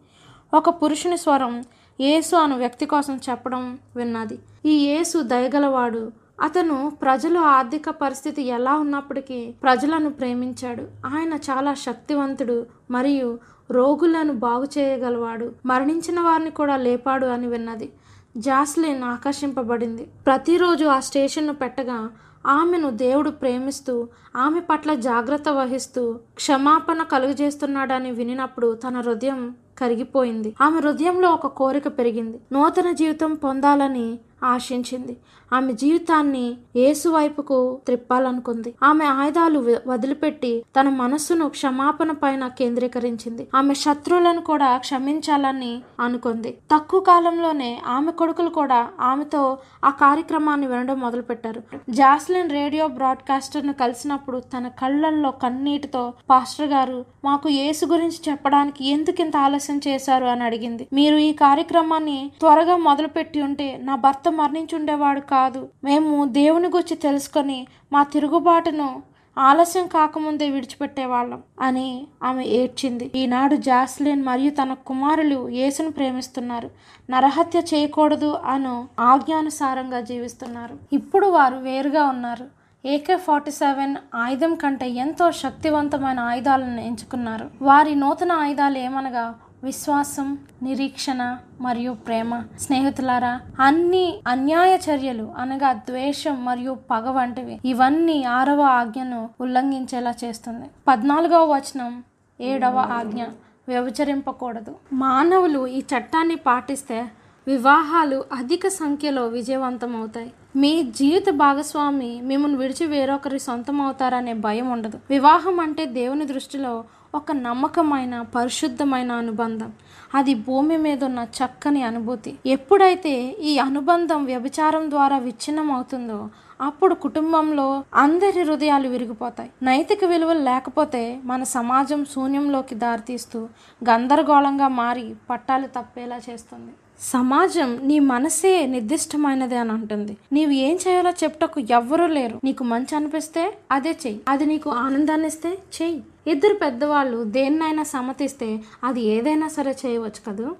ఒక పురుషుని స్వరం యేసు అను వ్యక్తి కోసం చెప్పడం విన్నది. ఈ యేసు దయగలవాడు అతను ప్రజలు ఆర్థిక పరిస్థితి ఎలా ఉన్నప్పటికీ ప్రజలను ప్రేమించాడు. ఆయన చాలా శక్తివంతుడు మరియు రోగులను బాగు చేయగలవాడు. మరణించిన వారిని కూడా లేపాడు అని విన్నది. జాస్లిన్ ఆకర్షింపబడింది. ప్రతిరోజు ఆ స్టేషన్ను పెట్టగా ఆమెను దేవుడు ప్రేమిస్తూ ఆమె పట్ల జాగ్రత్త వహిస్తూ క్షమాపణ కలుగజేస్తున్నాడని వినినప్పుడు తన హృదయం కరిగిపోయింది. ఆమె హృదయంలో ఒక కోరిక పెరిగింది. నూతన జీవితం పొందాలని ఆశించింది. ఆమె జీవితాన్ని యేసు వైపుకు త్రిప్పాలనుకుంది. ఆమె ఆయుధాలు వదిలిపెట్టి తన మనస్సును క్షమాపణ పైన కేంద్రీకరించింది. ఆమె శత్రువులను కూడా క్షమించాలని అనుకుంది. తక్కువ కాలంలోనే ఆమె కొడుకులు కూడా ఆమెతో ఆ కార్యక్రమాన్ని వినడం మొదలుపెట్టారు. జాస్లిన్ రేడియో బ్రాడ్కాస్టర్ను కలిసినప్పుడు తన కళ్ళల్లో కన్నీటితో పాస్టర్ గారు మాకు యేసు గురించి చెప్పడానికి ఎందుకు ఇంత ఆలస్యం చేశారు? అని అడిగింది. మీరు ఈ కార్యక్రమాన్ని త్వరగా మొదలుపెట్టి ఉంటే నా భర్త మరణించుండేవాడు కాదు. మేము దేవుని గురించి తెలుసుకొని మా తిరుగుబాటును ఆలస్యం కాకముందే విడిచిపెట్టేవాళ్ళం అని ఆమె ఏడ్చింది. ఈనాడు జాస్లిన్ మరియు తన కుమారులు యేసును ప్రేమిస్తున్నారు. నరహత్య చేయకూడదు అను ఆజ్ఞానుసారంగా జీవిస్తున్నారు. ఇప్పుడు వారు వేరుగా ఉన్నారు. ఏకే ఫార్టీ సెవెన్ ఆయుధం కంటే ఎంతో శక్తివంతమైన ఆయుధాలను ఎంచుకున్నారు. వారి నూతన ఆయుధాలు ఏమనగా విశ్వాసం నిరీక్షణ మరియు ప్రేమ. స్నేహితులారా అన్ని అన్యాయ చర్యలు అనగా ద్వేషం మరియు పగ వంటివి. ఇవన్నీ ఆరవ ఆజ్ఞను ఉల్లంఘించేలా చేస్తుంది. పద్నాలుగవ వచనం ఏడవ ఆజ్ఞ వ్యవచరింపకూడదు మానవులు ఈ చట్టాన్ని పాటిస్తే వివాహాలు అధిక సంఖ్యలో విజయవంతమవుతాయి. మీ జీవిత భాగస్వామి మిమ్మల్ని విడిచి వేరొకరి సొంతం అవుతారనే భయం ఉండదు. వివాహం అంటే దేవుని దృష్టిలో ఒక నమ్మకమైన పరిశుద్ధమైన అనుబంధం. అది భూమి మీద ఉన్న చక్కని అనుభూతి. ఎప్పుడైతే ఈ అనుబంధం వ్యభిచారం ద్వారా విచ్ఛిన్నం అవుతుందో అప్పుడు కుటుంబంలో అందరి హృదయాలు విరిగిపోతాయి. నైతిక విలువలు లేకపోతే మన సమాజం శూన్యంలోకి దారితీస్తూ గందరగోళంగా మారి పట్టాలు తప్పేలా చేస్తుంది. సమాజం నీ మనసే నిర్దిష్టమైనది అని అంటుంది. నీవు ఏం చేయాలో చెప్టకు ఎవ్వరూ లేరు. నీకు మంచి అనిపిస్తే అదే చెయ్యి. అది నీకు ఆనందాన్ని ఇస్తే చెయ్యి. ఇద్దరు పెద్దవాళ్ళు దేన్నైనా సమ్మతిస్తే అది ఏదైనా సరే చేయవచ్చు కదా?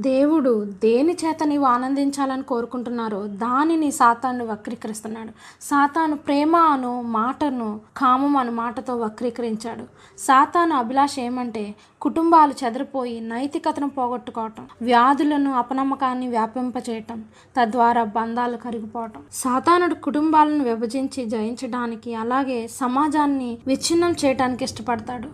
దేవుడు దేని చేత నీవు ఆనందించాలని కోరుకుంటున్నారో దానిని సాతాను వక్రీకరిస్తున్నాడు. సాతాను ప్రేమ అను మాటను కామం అను మాటతో వక్రీకరించాడు. సాతాను అభిలాష ఏమంటే కుటుంబాలు చెదిరిపోయి నైతికతను పోగొట్టుకోవటం వ్యాధులను అపనమ్మకాన్ని వ్యాపింపచేయటం తద్వారా బంధాలు కరిగిపోవటం. సాతానుడు కుటుంబాలను విభజించి జయించడానికి అలాగే సమాజాన్ని విచ్ఛిన్నం చేయడానికి ఇష్టపడతాడు.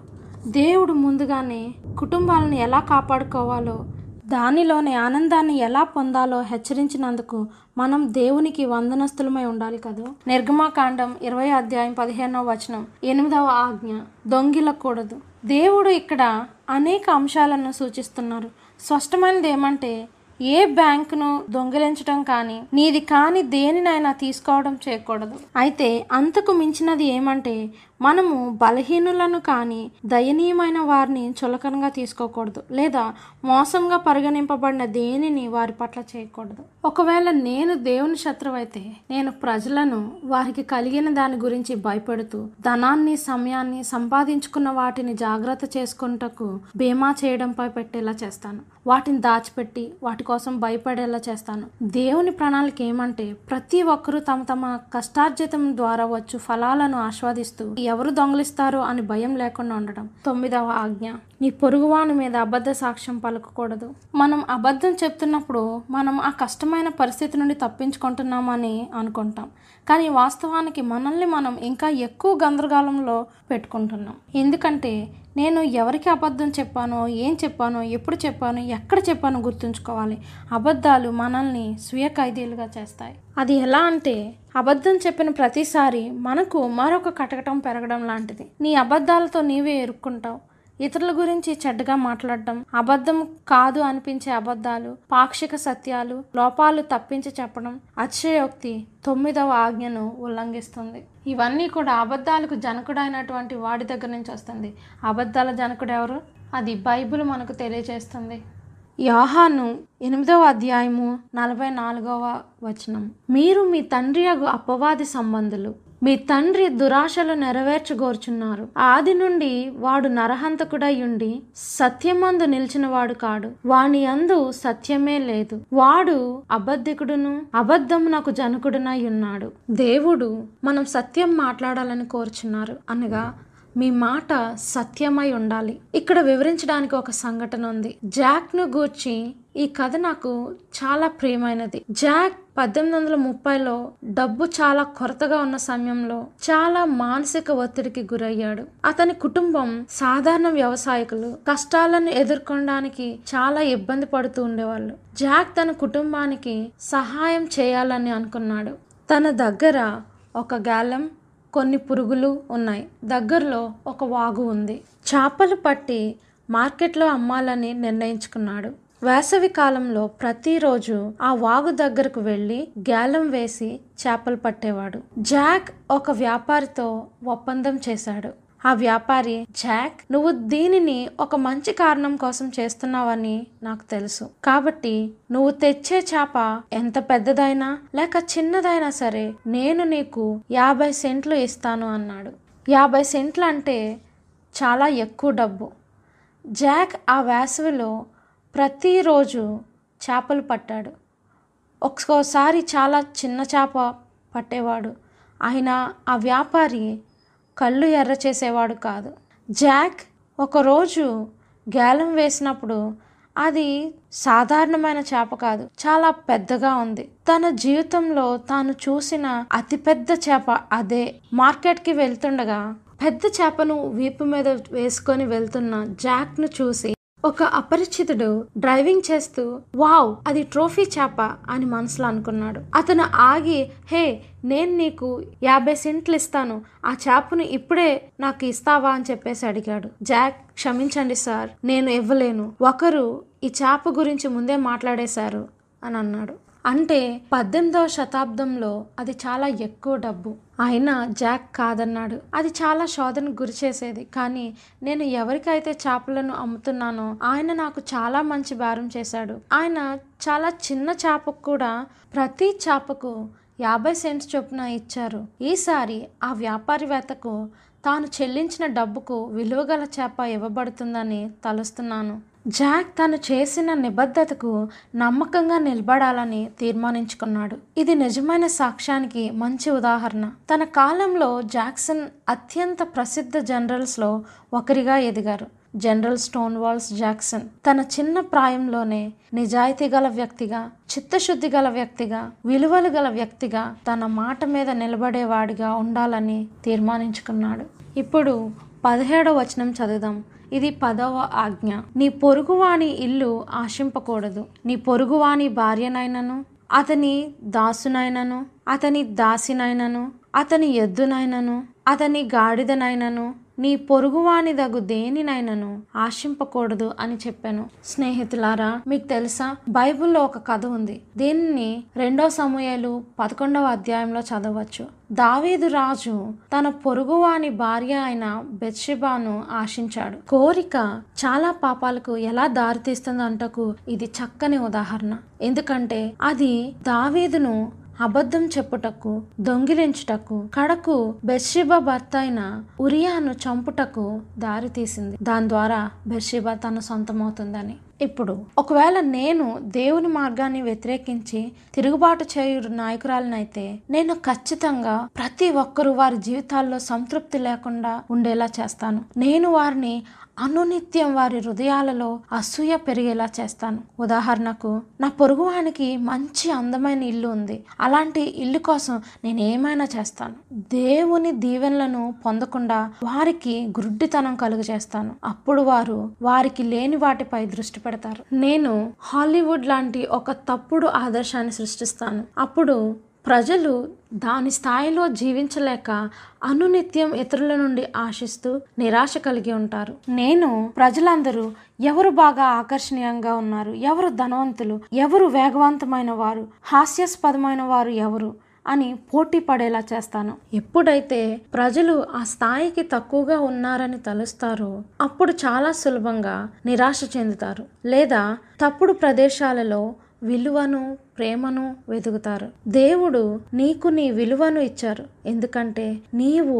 దేవుడు ముందుగానే కుటుంబాలను ఎలా కాపాడుకోవాలో దానిలోని ఆనందాన్ని ఎలా పొందాలో హెచ్చరించినందుకు మనం దేవునికి వందనస్తులమై ఉండాలి కదా? నిర్గమాకాండం ఇరవై అధ్యాయం పదిహేనవ వచనం ఎనిమిదవ ఆజ్ఞ దొంగిలకూడదు. దేవుడు ఇక్కడ అనేక అంశాలను సూచిస్తున్నారు. స్పష్టమైనది ఏమంటే ఏ బ్యాంకును దొంగిలించడం కానీ నీది కాని దేనినైనా తీసుకోవడం చేయకూడదు. అయితే అంతకు మించినది ఏమంటే మనము బలహీనులను కానీ దయనీయమైన వారిని చులకనగా తీసుకోకూడదు లేదా మోసంగా పరిగణింపబడిన దేనిని వారి పట్ల చేయకూడదు. ఒకవేళ నేను దేవుని శత్రువు అయితే నేను ప్రజలను వారికి కలిగిన దాని గురించి భయపెడుతూ ధనాన్ని సమయాన్ని సంపాదించుకున్న వాటిని జాగ్రత్త చేసుకుంటకు బీమా చేయడంపై పెట్టేలా చేస్తాను. వాటిని దాచిపెట్టి వాటి కోసం భయపడేలా చేస్తాను. దేవుని ప్రణాళిక ఏమంటే ప్రతి ఒక్కరూ తమ తమ కష్టార్జితం ద్వారా వచ్చు ఫలాలను ఆస్వాదిస్తూ ఎవరు దొంగలిస్తారో అని భయం లేకుండా ఉండడం తొమ్మిదవ ఆజ్ఞ. నీ పొరుగువాని మీద అబద్ధ సాక్ష్యం పలకకూడదు. మనం అబద్ధం చెప్తున్నప్పుడు మనం ఆ కష్టమైన పరిస్థితి నుండి తప్పించుకుంటున్నామని అనుకుంటాం. కానీ వాస్తవానికి మనల్ని మనం ఇంకా ఎక్కువ గందరగోళంలో పెట్టుకుంటున్నాం. ఎందుకంటే నేను ఎవరికి అబద్ధం చెప్పానో ఏం చెప్పానో ఎప్పుడు చెప్పానో ఎక్కడ చెప్పానో గుర్తుంచుకోవాలి. అబద్ధాలు మనల్ని స్వీయ ఖైదీలుగా చేస్తాయి. అది ఎలా అంటే అబద్ధం చెప్పిన ప్రతిసారి మనకు మరొక కటకటం పెరగడం లాంటిది. నీ అబద్ధాలతో నీవే ఎరుక్కుంటావు ఇతరుల గురించి చెడ్డగా మాట్లాడడం అబద్ధం కాదు అనిపించే అబద్ధాలు పాక్షిక సత్యాలు లోపాలు తప్పించి చెప్పడం అతిశయోక్తి తొమ్మిదవ ఆజ్ఞను ఉల్లంఘిస్తుంది. ఇవన్నీ కూడా అబద్ధాలకు జనకుడైనటువంటి వాడి దగ్గర నుంచి వస్తుంది. అబద్ధాల జనకుడు ఎవరు అది బైబిల్ మనకు తెలియజేస్తుంది. యోహాను ఎనిమిదవ అధ్యాయము నలభై నాలుగవ వచనం. మీరు మీ తండ్రి అగు అపవాది సంబంధులు. మీ తండ్రి దురాశలు నెరవేర్చగోర్చున్నారు. ఆది నుండి వాడు నరహంతకుడై ఉండి సత్యమందు నిలిచినవాడు కాడు. వాని అందు సత్యమే లేదు. వాడు అబద్ధికుడును అబద్ధమునకు జనకుడునై ఉన్నాడు. దేవుడు మనం సత్యం మాట్లాడాలని కోరుచున్నారు. అనగా మీ మాట సత్యమై ఉండాలి. ఇక్కడ వివరించడానికి ఒక సంఘటన ఉంది. జాక్ను గూర్చి ఈ కథ నాకు చాలా ప్రియమైనది. జాక్ పద్దెనిమిది వందల ముప్పైలో డబ్బు చాలా కొరతగా ఉన్న సమయంలో చాలా మానసిక ఒత్తిడికి గురయ్యాడు. అతని కుటుంబం సాధారణ వ్యవసాయకులు కష్టాలను ఎదుర్కొనడానికి చాలా ఇబ్బంది పడుతూ ఉండేవాళ్ళు. జాక్ తన కుటుంబానికి సహాయం చేయాలని అనుకున్నాడు. తన దగ్గర ఒక గాలం కొన్ని పురుగులు ఉన్నాయి. దగ్గరలో ఒక వాగు ఉంది. చేపలు పట్టి మార్కెట్లో అమ్మాలని నిర్ణయించుకున్నాడు. వేసవి కాలంలో ప్రతిరోజు ఆ వాగు దగ్గరకు వెళ్ళి గ్యాలం వేసి చేపలు పట్టేవాడు. జాక్ ఒక వ్యాపారితో ఒప్పందం చేశాడు. ఆ వ్యాపారి జాక్ నువ్వు దీనిని ఒక మంచి కారణం కోసం చేస్తున్నావని నాకు తెలుసు. కాబట్టి నువ్వు తెచ్చే చేప ఎంత పెద్దదైనా లేక చిన్నదైనా సరే నేను నీకు యాభై సెంట్లు ఇస్తాను అన్నాడు. యాభై సెంట్లు అంటే చాలా ఎక్కువ డబ్బు. జాక్ ఆ వేసవిలో ప్రతిరోజు చేపలు పట్టాడు. ఒక్కోసారి చాలా చిన్న చేప పట్టేవాడు. అయినా ఆ వ్యాపారి కళ్ళు ఎర్ర చేసేవాడు కాదు. జాక్ ఒకరోజు గేలం వేసినప్పుడు అది సాధారణమైన చేప కాదు చాలా పెద్దగా ఉంది. తన జీవితంలో తాను చూసిన అతిపెద్ద చేప అదే. మార్కెట్కి వెళ్తుండగా పెద్ద చేపను వీపు మీద వేసుకొని వెళ్తున్న జాక్ను చూసి ఒక అపరిచితుడు డ్రైవింగ్ చేస్తూ వావ్ అది ట్రోఫీ చేప అని మనసులో అనుకున్నాడు. అతను ఆగి హే నేను నీకు యాభై సెంట్లు ఇస్తాను. ఆ చేపను ఇప్పుడే నాకు ఇస్తావా? అని చెప్పేసి అడిగాడు. జాక్ క్షమించండి సార్ నేను ఇవ్వలేను. ఒకరు ఈ చేప గురించి ముందే మాట్లాడేశారు అని అన్నాడు. అంటే పద్దెనిమిదవ శతాబ్దంలో అది చాలా ఎక్కువ డబ్బు. ఆయన జాక్ కాదన్నాడు. అది చాలా శోధనకు గురి చేసేది. కానీ నేను ఎవరికైతే చేపలను అమ్ముతున్నానో ఆయన నాకు చాలా మంచి భారం చేశాడు. ఆయన చాలా చిన్న చేపకు కూడా ప్రతి చేపకు యాభై సెంట్స్ చొప్పున ఇచ్చారు. ఈసారి ఆ వ్యాపారివేత్తకు తాను చెల్లించిన డబ్బుకు విలువగల చేప ఇవ్వబడుతుందని తలుస్తున్నాను. జాక్ తను చేసిన నిబద్ధతకు నమ్మకంగా నిలబడాలని తీర్మానించుకున్నాడు. ఇది నిజమైన సాక్ష్యానికి మంచి ఉదాహరణ. తన కాలంలో జాక్సన్ అత్యంత ప్రసిద్ధ జనరల్స్లో ఒకరిగా ఎదిగారు. General Stonewall Jackson. తన చిన్న ప్రాయంలోనే నిజాయితీ గల వ్యక్తిగా చిత్తశుద్ధి గల వ్యక్తిగా విలువలు గల వ్యక్తిగా తన మాట మీద నిలబడేవాడిగా ఉండాలని తీర్మానించుకున్నాడు. ఇప్పుడు పదిహేడో వచనం చదువుదాం. ఇది పదవ ఆజ్ఞ. నీ పొరుగువాని ఇల్లు ఆశింపకూడదు. నీ పొరుగువాని భార్యనైనను అతని దాసునైనను అతని దాసినైనను అతని ఎద్దునైనను అతని గాడిదనైనను నీ పొరుగువాని దగు దేనినైనను ఆశింపకూడదు అని చెప్పాను. స్నేహితులారా మీకు తెలుసా? బైబిల్లో ఒక కథ ఉంది. దీనిని రెండో సమయాలు పదకొండవ అధ్యాయంలో చదవచ్చు. దావీదు రాజు తన పొరుగువాని భార్య అయిన బెత్షిబాను ఆశించాడు. కోరిక చాలా పాపాలకు ఎలా దారితీస్తుందంటకు ఇది చక్కని ఉదాహరణ. ఎందుకంటే అది దావీదును అబద్ధం చెప్పుటకు దొంగిలించుటకు కడకు బెర్షిబా భర్త అయిన ఉరియాను చంపుటకు దారితీసింది దాని ద్వారా బెర్షిబా తన సొంతమవుతుందని. ఇప్పుడు ఒకవేళ నేను దేవుని మార్గాన్ని వ్యతిరేకించి తిరుగుబాటు చేయు నాయకురాలనైతే నేను ఖచ్చితంగా ప్రతి ఒక్కరూ వారి జీవితాల్లో సంతృప్తి లేకుండా ఉండేలా చేస్తాను. నేను వారిని అనునిత్యం వారి హృదయాలలో అసూయ పెరిగేలా చేస్తాను. ఉదాహరణకు నా పొరుగువానికి మంచి అందమైన ఇల్లు ఉంది. అలాంటి ఇల్లు కోసం నేను ఏమైనా చేస్తాను. దేవుని దీవెనలను పొందకుండా వారికి గుడ్డితనం కలుగు చేస్తాను అప్పుడు వారు వారికి లేని వాటిపై దృష్టి పెడతారు నేను హాలీవుడ్ లాంటి ఒక తప్పుడు ఆదర్శాన్ని సృష్టిస్తాను. అప్పుడు ప్రజలు దాని స్థాయిలో జీవించలేక అనునిత్యం ఇతరుల నుండి ఆశిస్తూ నిరాశ కలిగి ఉంటారు. నేను ప్రజలందరూ ఎవరు బాగా ఆకర్షణీయంగా ఉన్నారు? ఎవరు ధనవంతులు? ఎవరు వేగవంతమైన వారు? హాస్యాస్పదమైన వారు ఎవరు? అని పోటీ పడేలా చేస్తాను. ఎప్పుడైతే ప్రజలు ఆ స్థాయికి తక్కువగా ఉన్నారని తలుస్తారో అప్పుడు చాలా సులభంగా నిరాశ చెందుతారు లేదా తప్పుడు ప్రదేశాలలో విలువను ప్రేమను వెతుకుతారు దేవుడు నీకు నీ విలువను ఇచ్చారు. ఎందుకంటే నీవు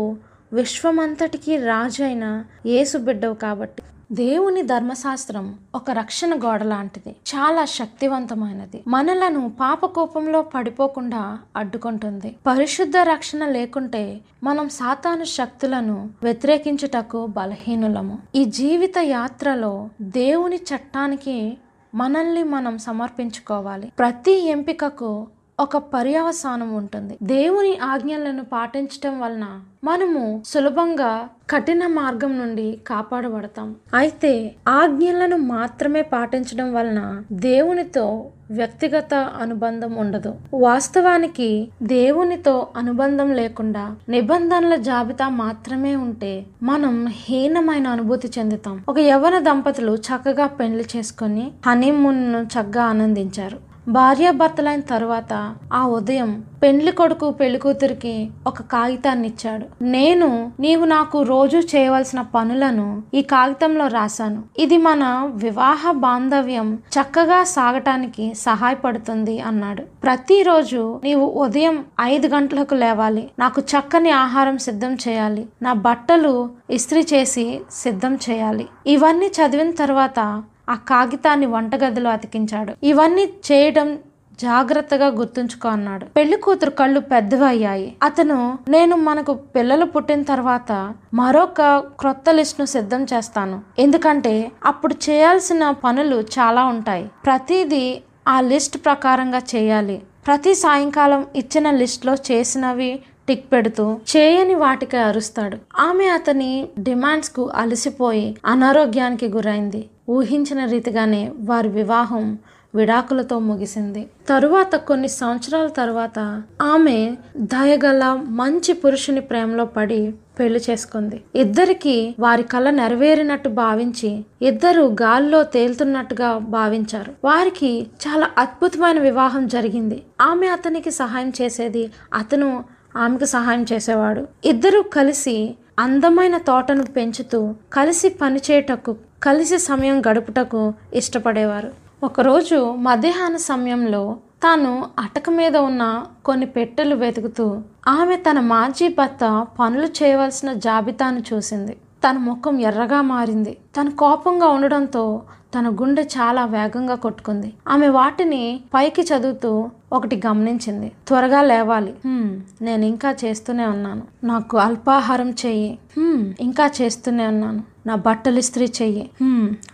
విశ్వమంతటికి రాజైన యేసు బిడ్డవు కాబట్టి. దేవుని ధర్మశాస్త్రం ఒక రక్షణ గోడ లాంటిది. చాలా శక్తివంతమైనది. మనలను పాపకోపంలో పడిపోకుండా అడ్డుకుంటుంది. పరిశుద్ధ రక్షణ లేకుంటే మనం సాతాను శక్తులను వ్యతిరేకించుటకు బలహీనులము. ఈ జీవిత యాత్రలో దేవుని చట్టానికి మనల్ని మనం సమర్పించుకోవాలి. ప్రతి ఎంపికకు ఒక పర్యవసానం ఉంటుంది. దేవుని ఆజ్ఞలను పాటించటం వలన మనము సులభంగా కఠిన మార్గం నుండి కాపాడబడతాం. అయితే ఆజ్ఞలను మాత్రమే పాటించడం వలన దేవునితో వ్యక్తిగత అనుబంధం ఉండదు. వాస్తవానికి దేవునితో అనుబంధం లేకుండా నిబంధనల జాబితా మాత్రమే ఉంటే మనం హీనమైన అనుభూతి చెందుతాం. ఒక యవన దంపతులు చక్కగా పెళ్ళి చేసుకొని హనీమూన్ను చక్కగా ఆనందించారు. భార్యాభర్తలైన తర్వాత ఆ ఉదయం పెండ్లి కొడుకు పెళ్ళి కూతురికి ఒక కాగితాన్ని ఇచ్చాడు నేను నీవు నాకు రోజు చేయవలసిన పనులను ఈ కాగితంలో రాశాను. ఇది మన వివాహ బాంధవ్యం చక్కగా సాగటానికి సహాయపడుతుంది అన్నాడు. ప్రతిరోజు నీవు ఉదయం ఐదు గంటలకు లేవాలి. నాకు చక్కని ఆహారం సిద్ధం చేయాలి. నా బట్టలు ఇస్త్రీ చేసి సిద్ధం చేయాలి. ఇవన్నీ చదివిన తర్వాత ఆ కాగితాన్ని వంటగదిలో అతికించాడు. ఇవన్నీ చేయడం జాగ్రత్తగా గుర్తుంచుకో అన్నాడు. పెళ్ళి కూతురు కళ్ళు పెద్దవయ్యాయి. అతను నేను మనకు పిల్లలు పుట్టిన తర్వాత మరొక క్రొత్త లిస్ట్ను సిద్ధం చేస్తాను. ఎందుకంటే అప్పుడు చేయాల్సిన పనులు చాలా ఉంటాయి. ప్రతిదీ ఆ లిస్ట్ ప్రకారంగా చేయాలి. ప్రతి సాయంకాలం ఇచ్చిన లిస్ట్లో చేసినవి టిక్ పెడుతూ చేయని వాటికి అరుస్తాడు. ఆమె అతని డిమాండ్స్కు అలసిపోయి అనారోగ్యానికి గురైంది. ఊహించిన రీతిగానే వారి వివాహం విడాకులతో ముగిసింది. తరువాత కొన్ని సంవత్సరాల తర్వాత ఆమె దయగల మంచి పురుషుని ప్రేమలో పడి పెళ్ళి చేసుకుంది. ఇద్దరికి వారి కళ నెరవేరినట్టు భావించి ఇద్దరు గాల్లో తేలుతున్నట్టుగా భావించారు. వారికి చాలా అద్భుతమైన వివాహం జరిగింది. ఆమె అతనికి సహాయం చేసేది అతను ఆమెకు సహాయం చేసేవాడు. ఇద్దరు కలిసి అందమైన తోటను పెంచుతూ కలిసి పనిచేయటకు కలిసి సమయం గడుపుటకు ఇష్టపడేవారు. ఒకరోజు మధ్యాహ్న సమయంలో తాను అటక మీద ఉన్న కొన్ని పెట్టెలు వెతుకుతూ ఆమె తన మాజీ భర్త పనులు చేయవలసిన జాబితాను చూసింది. తన ముఖం ఎర్రగా మారింది. తను కోపంగా ఉండడంతో తన గుండె చాలా వేగంగా కొట్టుకుంది. ఆమె వాటిని పైకి చదువుతూ ఒకటి గమనించింది. త్వరగా లేవాలి. నేను ఇంకా చేస్తూనే ఉన్నాను. నాకు అల్పాహారం చెయ్యి. ఇంకా చేస్తూనే ఉన్నాను. నా బట్టలు ఇస్త్రీ చెయ్యి.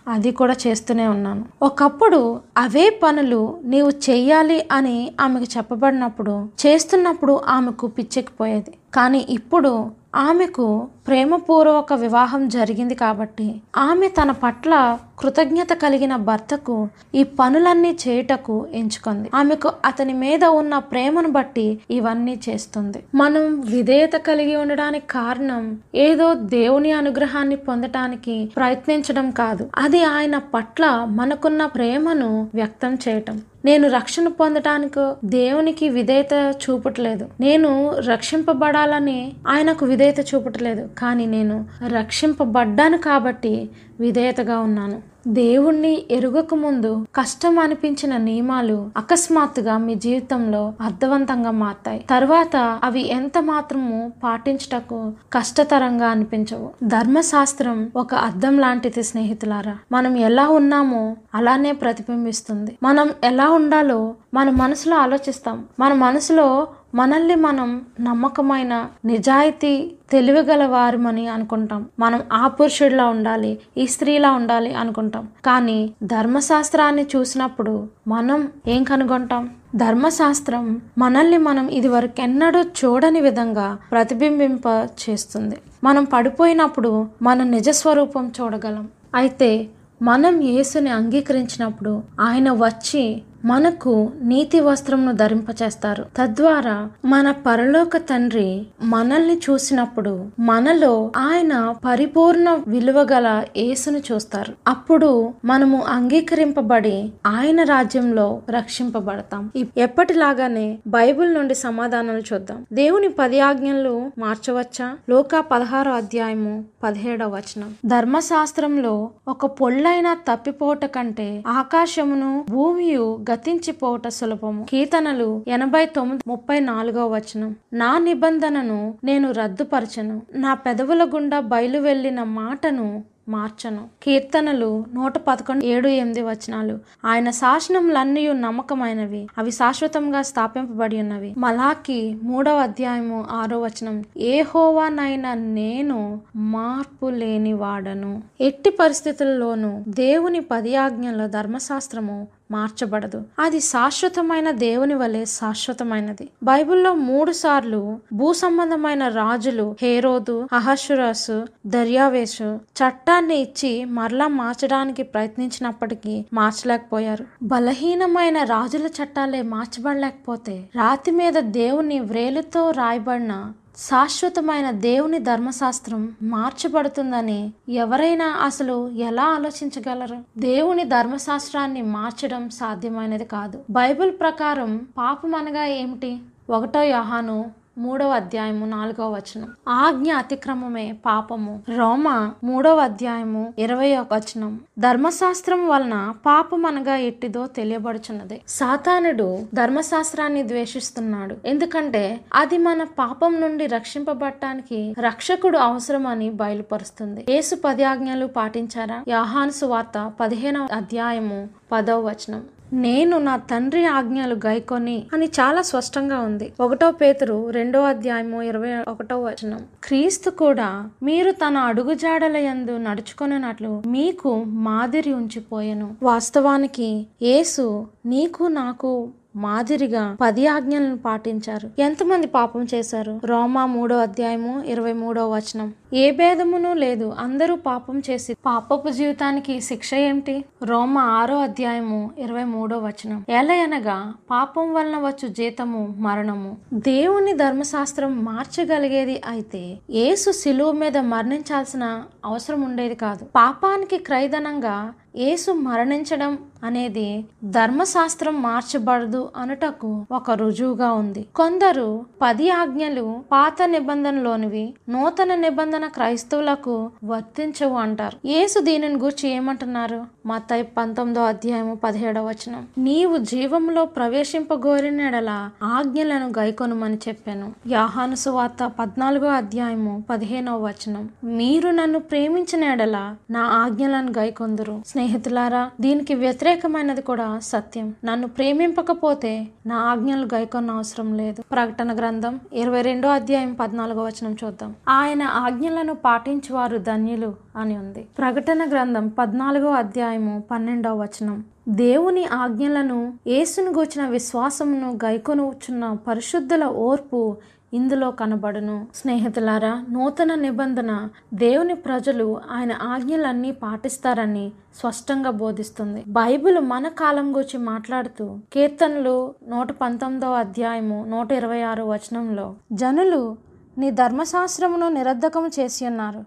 అది కూడా చేస్తూనే ఉన్నాను. ఒకప్పుడు అవే పనులు నీవు చెయ్యాలి అని ఆమెకు చెప్పబడినప్పుడు చేస్తున్నప్పుడు ఆమెకు పిచ్చెక్కిపోయేది. కానీ ఇప్పుడు ఆమెకు ప్రేమపూర్వక వివాహం జరిగింది కాబట్టి ఆమె తన పట్ల కృతజ్ఞత కలిగిన భర్తకు ఈ పనులన్నీ చేయుటకు ఎంచుకుంది. ఆమెకు అతని మీద ఉన్న ప్రేమను బట్టి ఇవన్నీ చేస్తుంది. మనం విధేయత కలిగి ఉండడానికి కారణం ఏదో దేవుని అనుగ్రహాన్ని పొందటానికి ప్రయత్నించడం కాదు. అది ఆయన పట్ల మనకున్న ప్రేమను వ్యక్తం చేయటం. నేను రక్షణ పొందటానికి దేవునికి విధేయత చూపట్లేదు. నేను రక్షింపబడాలని ఆయనకు విధేయత చూపట్లేదు. కానీ నేను రక్షింపబడ్డాను కాబట్టి విధేయతగా ఉన్నాను. దేవుణ్ణి ఎరుగక ముందు కష్టం అనిపించిన నియమాలు అకస్మాత్తుగా మీ జీవితంలో అర్థవంతంగా మారుతాయి. తర్వాత అవి ఎంత మాత్రము పాటించుటకు కష్టతరంగా అనిపించవు. ధర్మశాస్త్రం ఒక అర్థం లాంటిది స్నేహితులారా. మనం ఎలా ఉన్నామో అలానే ప్రతిబింబిస్తుంది. మనం ఎలా ఉండాలో మన మనసులో ఆలోచిస్తాం. మన మనసులో మనల్ని మనం నమ్మకమైన నిజాయితీ తెలివిగల వారమని అనుకుంటాం. మనం ఆ పురుషుడిలా ఉండాలి ఈ స్త్రీలా ఉండాలి అనుకుంటాం. కానీ ధర్మశాస్త్రాన్ని చూసినప్పుడు మనం ఏం కనుగొంటాం? ధర్మశాస్త్రం మనల్ని మనం ఇదివరకెన్నడూ చూడని విధంగా ప్రతిబింబింప చేస్తుంది. మనం పడిపోయినప్పుడు మన నిజస్వరూపం చూడగలం. అయితే మనం యేసుని అంగీకరించినప్పుడు ఆయన వచ్చి మనకు నీతి వస్త్రంను ధరింపచేస్తారు. తద్వారా మన పరలోక తండ్రి మనల్ని చూసినప్పుడు మనలో ఆయన పరిపూర్ణ విలువ గల యేసును చూస్తారు. అప్పుడు మనము అంగీకరింపబడి ఆయన రాజ్యంలో రక్షింపబడతాం. ఎప్పటిలాగానే బైబిల్ నుండి సమాధానాలు చూద్దాం. దేవుని పది ఆజ్ఞలు మార్చవచ్చా? లోక పదహారో అధ్యాయము పదిహేడవ వచనం. ధర్మశాస్త్రంలో ఒక పొళ్ళైన తప్పిపోట కంటే ఆకాశమును భూమియు గతించిపోవట సులభము. కీర్తనలు ఎనభై తొమ్మిది ముప్పై నాలుగో వచనం. నా నిబంధనను నేను రద్దుపరచను. నా పెదవుల గుండా బయలు వెళ్ళిన మాటను మార్చను. కీర్తనలు నూట పదకొండు ఏడు ఎనిమిది వచనాలు. ఆయన శాసనములన్నీ నమ్మకమైనవి. అవి శాశ్వతంగా స్థాపింపబడి ఉన్నవి. మలాకి మూడవ అధ్యాయము ఆరో వచనం. ఏ హోవానైనా నేను మార్పు లేని వాడను ఎట్టి పరిస్థితుల్లోనూ దేవుని పది ఆజ్ఞల ధర్మశాస్త్రము మార్చబడదు. అది శాశ్వతమైన దేవుని వలె శాశ్వతమైనది. బైబిల్లో మూడు సార్లు భూ సంబంధమైన రాజులు హేరోదు అహశ్వరాసు దర్యావేషు చట్టాన్ని ఇచ్చి మరలా మార్చడానికి ప్రయత్నించినప్పటికీ మార్చలేకపోయారు. బలహీనమైన రాజుల చట్టాలే మార్చబడలేకపోతే రాతి మీద దేవుని వ్రేలుతో రాయబడిన శాశ్వతమైన దేవుని ధర్మశాస్త్రం మార్చబడుతుందని ఎవరైనా అసలు ఎలా ఆలోచించగలరు? దేవుని ధర్మశాస్త్రాన్ని మార్చడం సాధ్యమైనది కాదు. బైబిల్ ప్రకారం పాపం అనగా ఏమిటి? ఒకటో యహాను మూడవ అధ్యాయము నాలుగవ వచనం. ఆజ్ఞ అతిక్రమమే పాపము. రోమ మూడవ అధ్యాయము ఇరవై వచనం. ధర్మశాస్త్రం వలన పాపం అనగా ఎట్టిదో తెలియబడుచున్నది. సాతానుడు ధర్మశాస్త్రాన్ని ద్వేషిస్తున్నాడు. ఎందుకంటే అది మన పాపం నుండి రక్షింపబడటానికి రక్షకుడు అవసరమని బయలుపరుస్తుంది. యేసు పది ఆజ్ఞలు పాటించారా? యాహాను సువార్త పదిహేనవ అధ్యాయము పదవ వచనం. నేను నా తండ్రి ఆజ్ఞలు గైకొని అని చాలా స్పష్టంగా ఉంది. ఒకటో పేతురు రెండో అధ్యాయము ఇరవై ఒకటో వచనం. క్రీస్తు కూడా మీరు తన అడుగుజాడల యందు నడుచుకున్నట్లు మీకు మాదిరి ఉంచిపోయెను. వాస్తవానికి యేసు నీకు నాకు మాదిరిగా పది ఆజ్ఞలను పాటించారు. ఎంతమంది పాపం చేశారు? రోమా మూడో అధ్యాయము ఇరవై మూడో వచనం. ఏ భేదమును లేదు. అందరూ పాపం చేసి పాపపు జీవితానికి శిక్ష ఏమిటి? రోమా ఆరో అధ్యాయము ఇరవై మూడో వచనం. ఎలయనగా పాపం వలన వచ్చు జీతము మరణము. దేవుని ధర్మశాస్త్రం మార్చగలిగేది అయితే యేసు శిలువ మీద మరణించాల్సిన అవసరం ఉండేది కాదు. పాపానికి క్రైదనంగా యేసు మరణించడం అనేది ధర్మశాస్త్రం మార్చబడదు అనుటకు ఒక రుజువుగా ఉంది. కొందరు పది ఆజ్ఞలు పాత నిబంధనలోనివి నూతన నిబంధన క్రైస్తవులకు వర్తించవు అంటారు. యేసు దీనిని గురించి ఏమంటున్నారు? మత్తయి పంతొమ్మిదో అధ్యాయము పదిహేడవ వచనం. నీవు జీవంలో ప్రవేశింపగోరినెడల ఆజ్ఞలను గైకొనుమని చెప్పాను. యాహాను సువార్త పద్నాలుగో అధ్యాయము పదిహేనవ వచనం. మీరు నన్ను ప్రేమించిన ఎడల నా ఆజ్ఞలను గైకొందురు. స్నేహితులారా దీనికి వ్యతిరేకమైనది కూడా సత్యం. నన్ను ప్రేమింపకపోతే నా ఆజ్ఞలు గైకొన్న అవసరం లేదు. ప్రకటన గ్రంథం ఇరవై రెండో అధ్యాయం పద్నాలుగో వచనం చూద్దాం. ఆయన ఆజ్ఞలను పాటించువారు ధన్యులు అని ఉంది. ప్రకటన గ్రంథం పద్నాలుగో అధ్యాయము పన్నెండవ వచనం. దేవుని ఆజ్ఞలను యేసును గూర్చిన విశ్వాసమును గైకొనుచున్న పరిశుద్ధుల ఓర్పు ఇందులో కనబడును. స్నేహితులారా నూతన నిబంధన. దేవుని ప్రజలు ఆయన ఆజ్ఞలన్నీ పాటిస్తారని స్పష్టంగా బోధిస్తుంది. బైబిల్ మన కాలం గురించి మాట్లాడుతూ కీర్తనలు నూట పంతొమ్మిదవ అధ్యాయము నూట ఇరవై ఆరు వచనంలో జనులు నీ ధర్మశాస్త్రమును నిరర్ధకము చేసి ఉన్నారు.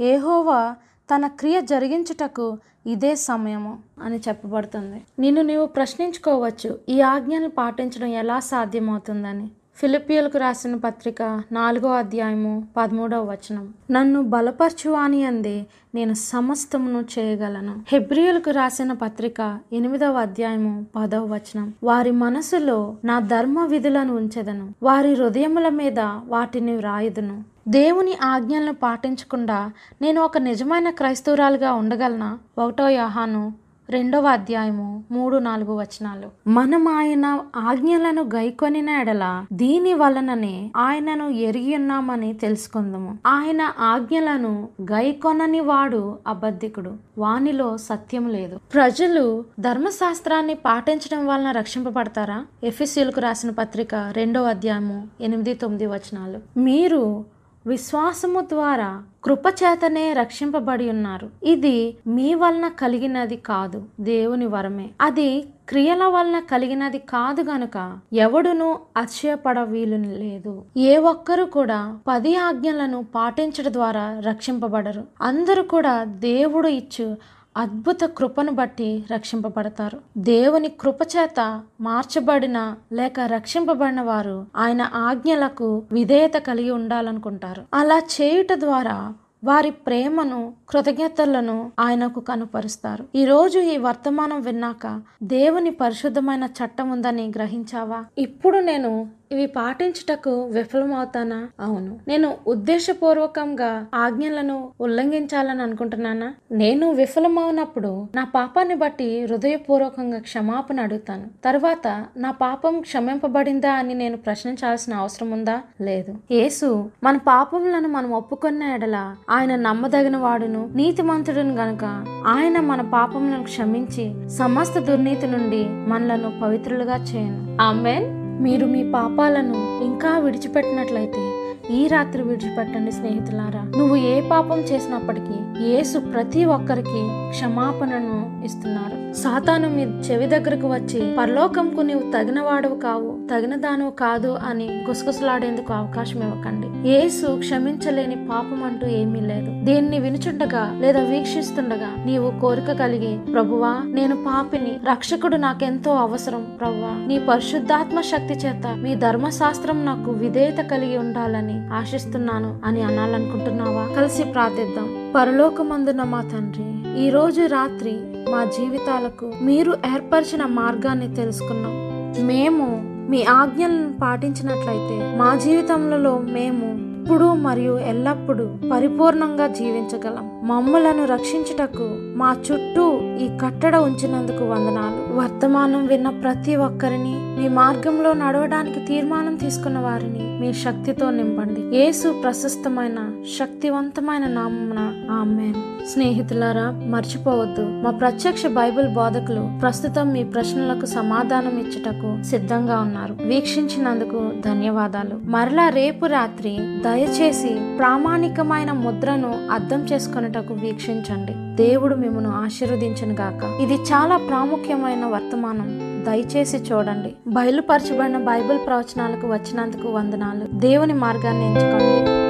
ఏహోవా తన క్రియ జరిగించుటకు ఇదే సమయము అని చెప్పబడుతుంది. నిన్ను నీవు ప్రశ్నించుకోవచ్చు ఈ ఆజ్ఞను పాటించడం ఎలా సాధ్యమవుతుందని. ఫిలిపియలకు రాసిన పత్రిక నాలుగో అధ్యాయము పదమూడవ వచనం. నన్ను బలపరచువాని అందే నేను సమస్తమును చేయగలను. హెబ్రియులకు రాసిన పత్రిక ఎనిమిదవ అధ్యాయము పదవ వచనం. వారి మనసులో నా ధర్మ విధులను ఉంచెదను. వారి హృదయముల మీద వాటిని వ్రాయుదును. దేవుని ఆజ్ఞలను పాటించకుండా నేను ఒక నిజమైన క్రైస్తవురాలుగా ఉండగలనా? ఒకటో యహాను రెండవ అధ్యాయము మూడు నాలుగు వచనాలు. మనం ఆయన ఆజ్ఞలను గైకొనిన ఎడల దీని వలననే ఆయనను ఎరిగి ఉన్నామని తెలుసుకుందాము. ఆయన ఆజ్ఞలను గైకొనని వాడు అబద్ధికుడు వానిలో సత్యం లేదు. ప్రజలు ధర్మశాస్త్రాన్ని పాటించడం వలన రక్షింపబడతారా? ఎఫ్ఎస్యులకు రాసిన పత్రిక రెండవ అధ్యాయము ఎనిమిది తొమ్మిది వచనాలు. మీరు విశ్వాసము ద్వారా కృపచేతనే రక్షింపబడి ఉన్నారు. ఇది మీ వలన కలిగినది కాదు దేవుని వరమే. అది క్రియల వలన కలిగినది కాదు గనుక ఎవడును అతిశయపడ వీలు లేదు ఏ ఒక్కరు కూడా పది ఆజ్ఞలను పాటించడం ద్వారా రక్షింపబడరు. అందరూ కూడా దేవుడు ఇచ్చు అద్భుత కృపను బట్టి రక్షింపబడతారు. దేవుని కృప చేత మార్చబడిన లేక రక్షింపబడిన వారు ఆయన ఆజ్ఞలకు విధేయత కలిగి ఉండాలనుకుంటారు. అలా చేయుట ద్వారా వారి ప్రేమను కృతజ్ఞతలను ఆయనకు కనుపరుస్తారు. ఈరోజు ఈ వర్తమానం విన్నాక దేవుని పరిశుద్ధమైన చట్టం ఉందని గ్రహించావా? ఇప్పుడు నేను ఇవి పాటించుటకు విఫలమవుతానా? అవును. నేను ఉద్దేశపూర్వకంగా ఆజ్ఞలను ఉల్లంఘించాలని అనుకుంటున్నానా? నేను విఫలమవునప్పుడు నా పాపాన్ని బట్టి హృదయపూర్వకంగా క్షమాపణ అడుగుతాను. తర్వాత నా పాపం క్షమింపబడిందా అని నేను ప్రశ్నించాల్సిన అవసరం ఉందా? లేదు. యేసు మన పాపములను మనం ఒప్పుకున్న ఎడల ఆయన నమ్మదగిన వాడును నీతిమంతుడును గనుక ఆయన మన పాపములను క్షమించి సమస్త దుర్నీతి నుండి మనలను పవిత్రులుగా చేయను. ఆమెన్. మీరు మీ పాపాలను ఇంకా విడిచిపెట్టినట్లయితే ఈ రాత్రి విడిచిపెట్టండి స్నేహితులారా. నువ్వు ఏ పాపం చేసినప్పటికీ యేసు ప్రతి ఒక్కరికి క్షమాపణను ఇస్తున్నారు. సాతాను మీ చెవి దగ్గరకు వచ్చి పరలోకంకు నీవు తగిన వాడవు కావు తగిన దానవు కాదు అని గుసగుసలాడేందుకు అవకాశం ఇవ్వకండి. యేసు క్షమించలేని పాపం అంటూ ఏమీ లేదు. దీన్ని వినుచుండగా లేదా వీక్షిస్తుండగా నీవు కోరిక కలిగి ప్రభువా నేను పాపిని రక్షకుడు నాకెంతో అవసరం ప్రభువా నీ పరిశుద్ధాత్మ శక్తి చేత మీ ధర్మశాస్త్రం నాకు విధేయత కలిగి ఉండాలని ఆశిస్తున్నాను అని అనాలనుకుంటున్నావా? కలిసి ప్రార్థిద్దాం. పరలోకమందున మా తండ్రి ఈ రోజు రాత్రి మా జీవితాలకు మీరు ఏర్పరిచిన మార్గాన్ని తెలుసుకున్నాం. మేము మీ ఆజ్ఞలను పాటించినట్లయితే మా జీవితంలో మేము ఇప్పుడు మరియు ఎల్లప్పుడూ పరిపూర్ణంగా జీవించగలం. మమ్ములను రక్షించుటకు మా చుట్టూ ఈ కట్టడ ఉంచినందుకు వందనాలు. వర్తమానం విన్న ప్రతి ఒక్కరిని మీ మార్గంలో నడవడానికి తీర్మానం తీసుకున్న వారిని మీ శక్తితో నింపండి. యేసు ప్రశస్తమైన శక్తివంతమైన నామమున ఆమెన్. స్నేహితులారా మర్చిపోవద్దు. మా ప్రత్యక్ష బైబిల్ బోధకులు ప్రస్తుతం మీ ప్రశ్నలకు సమాధానం ఇచ్చుటకు సిద్ధంగా ఉన్నారు. వీక్షించినందుకు ధన్యవాదాలు. మరలా రేపు రాత్రి దయచేసి ప్రామాణికమైన ముద్రను అర్థం చేసుకొనుటకు వీక్షించండి. దేవుడు మిమ్మను ఆశీర్వదించను గాక ఇది చాలా ప్రాముఖ్యమైన వర్తమానం. దయచేసి చూడండి. బయలుపరచబడిన బైబిల్ ప్రవచనాలకు వచ్చినందుకు వందనాలు. దేవుని మార్గాన్ని ఎంచుకోండి.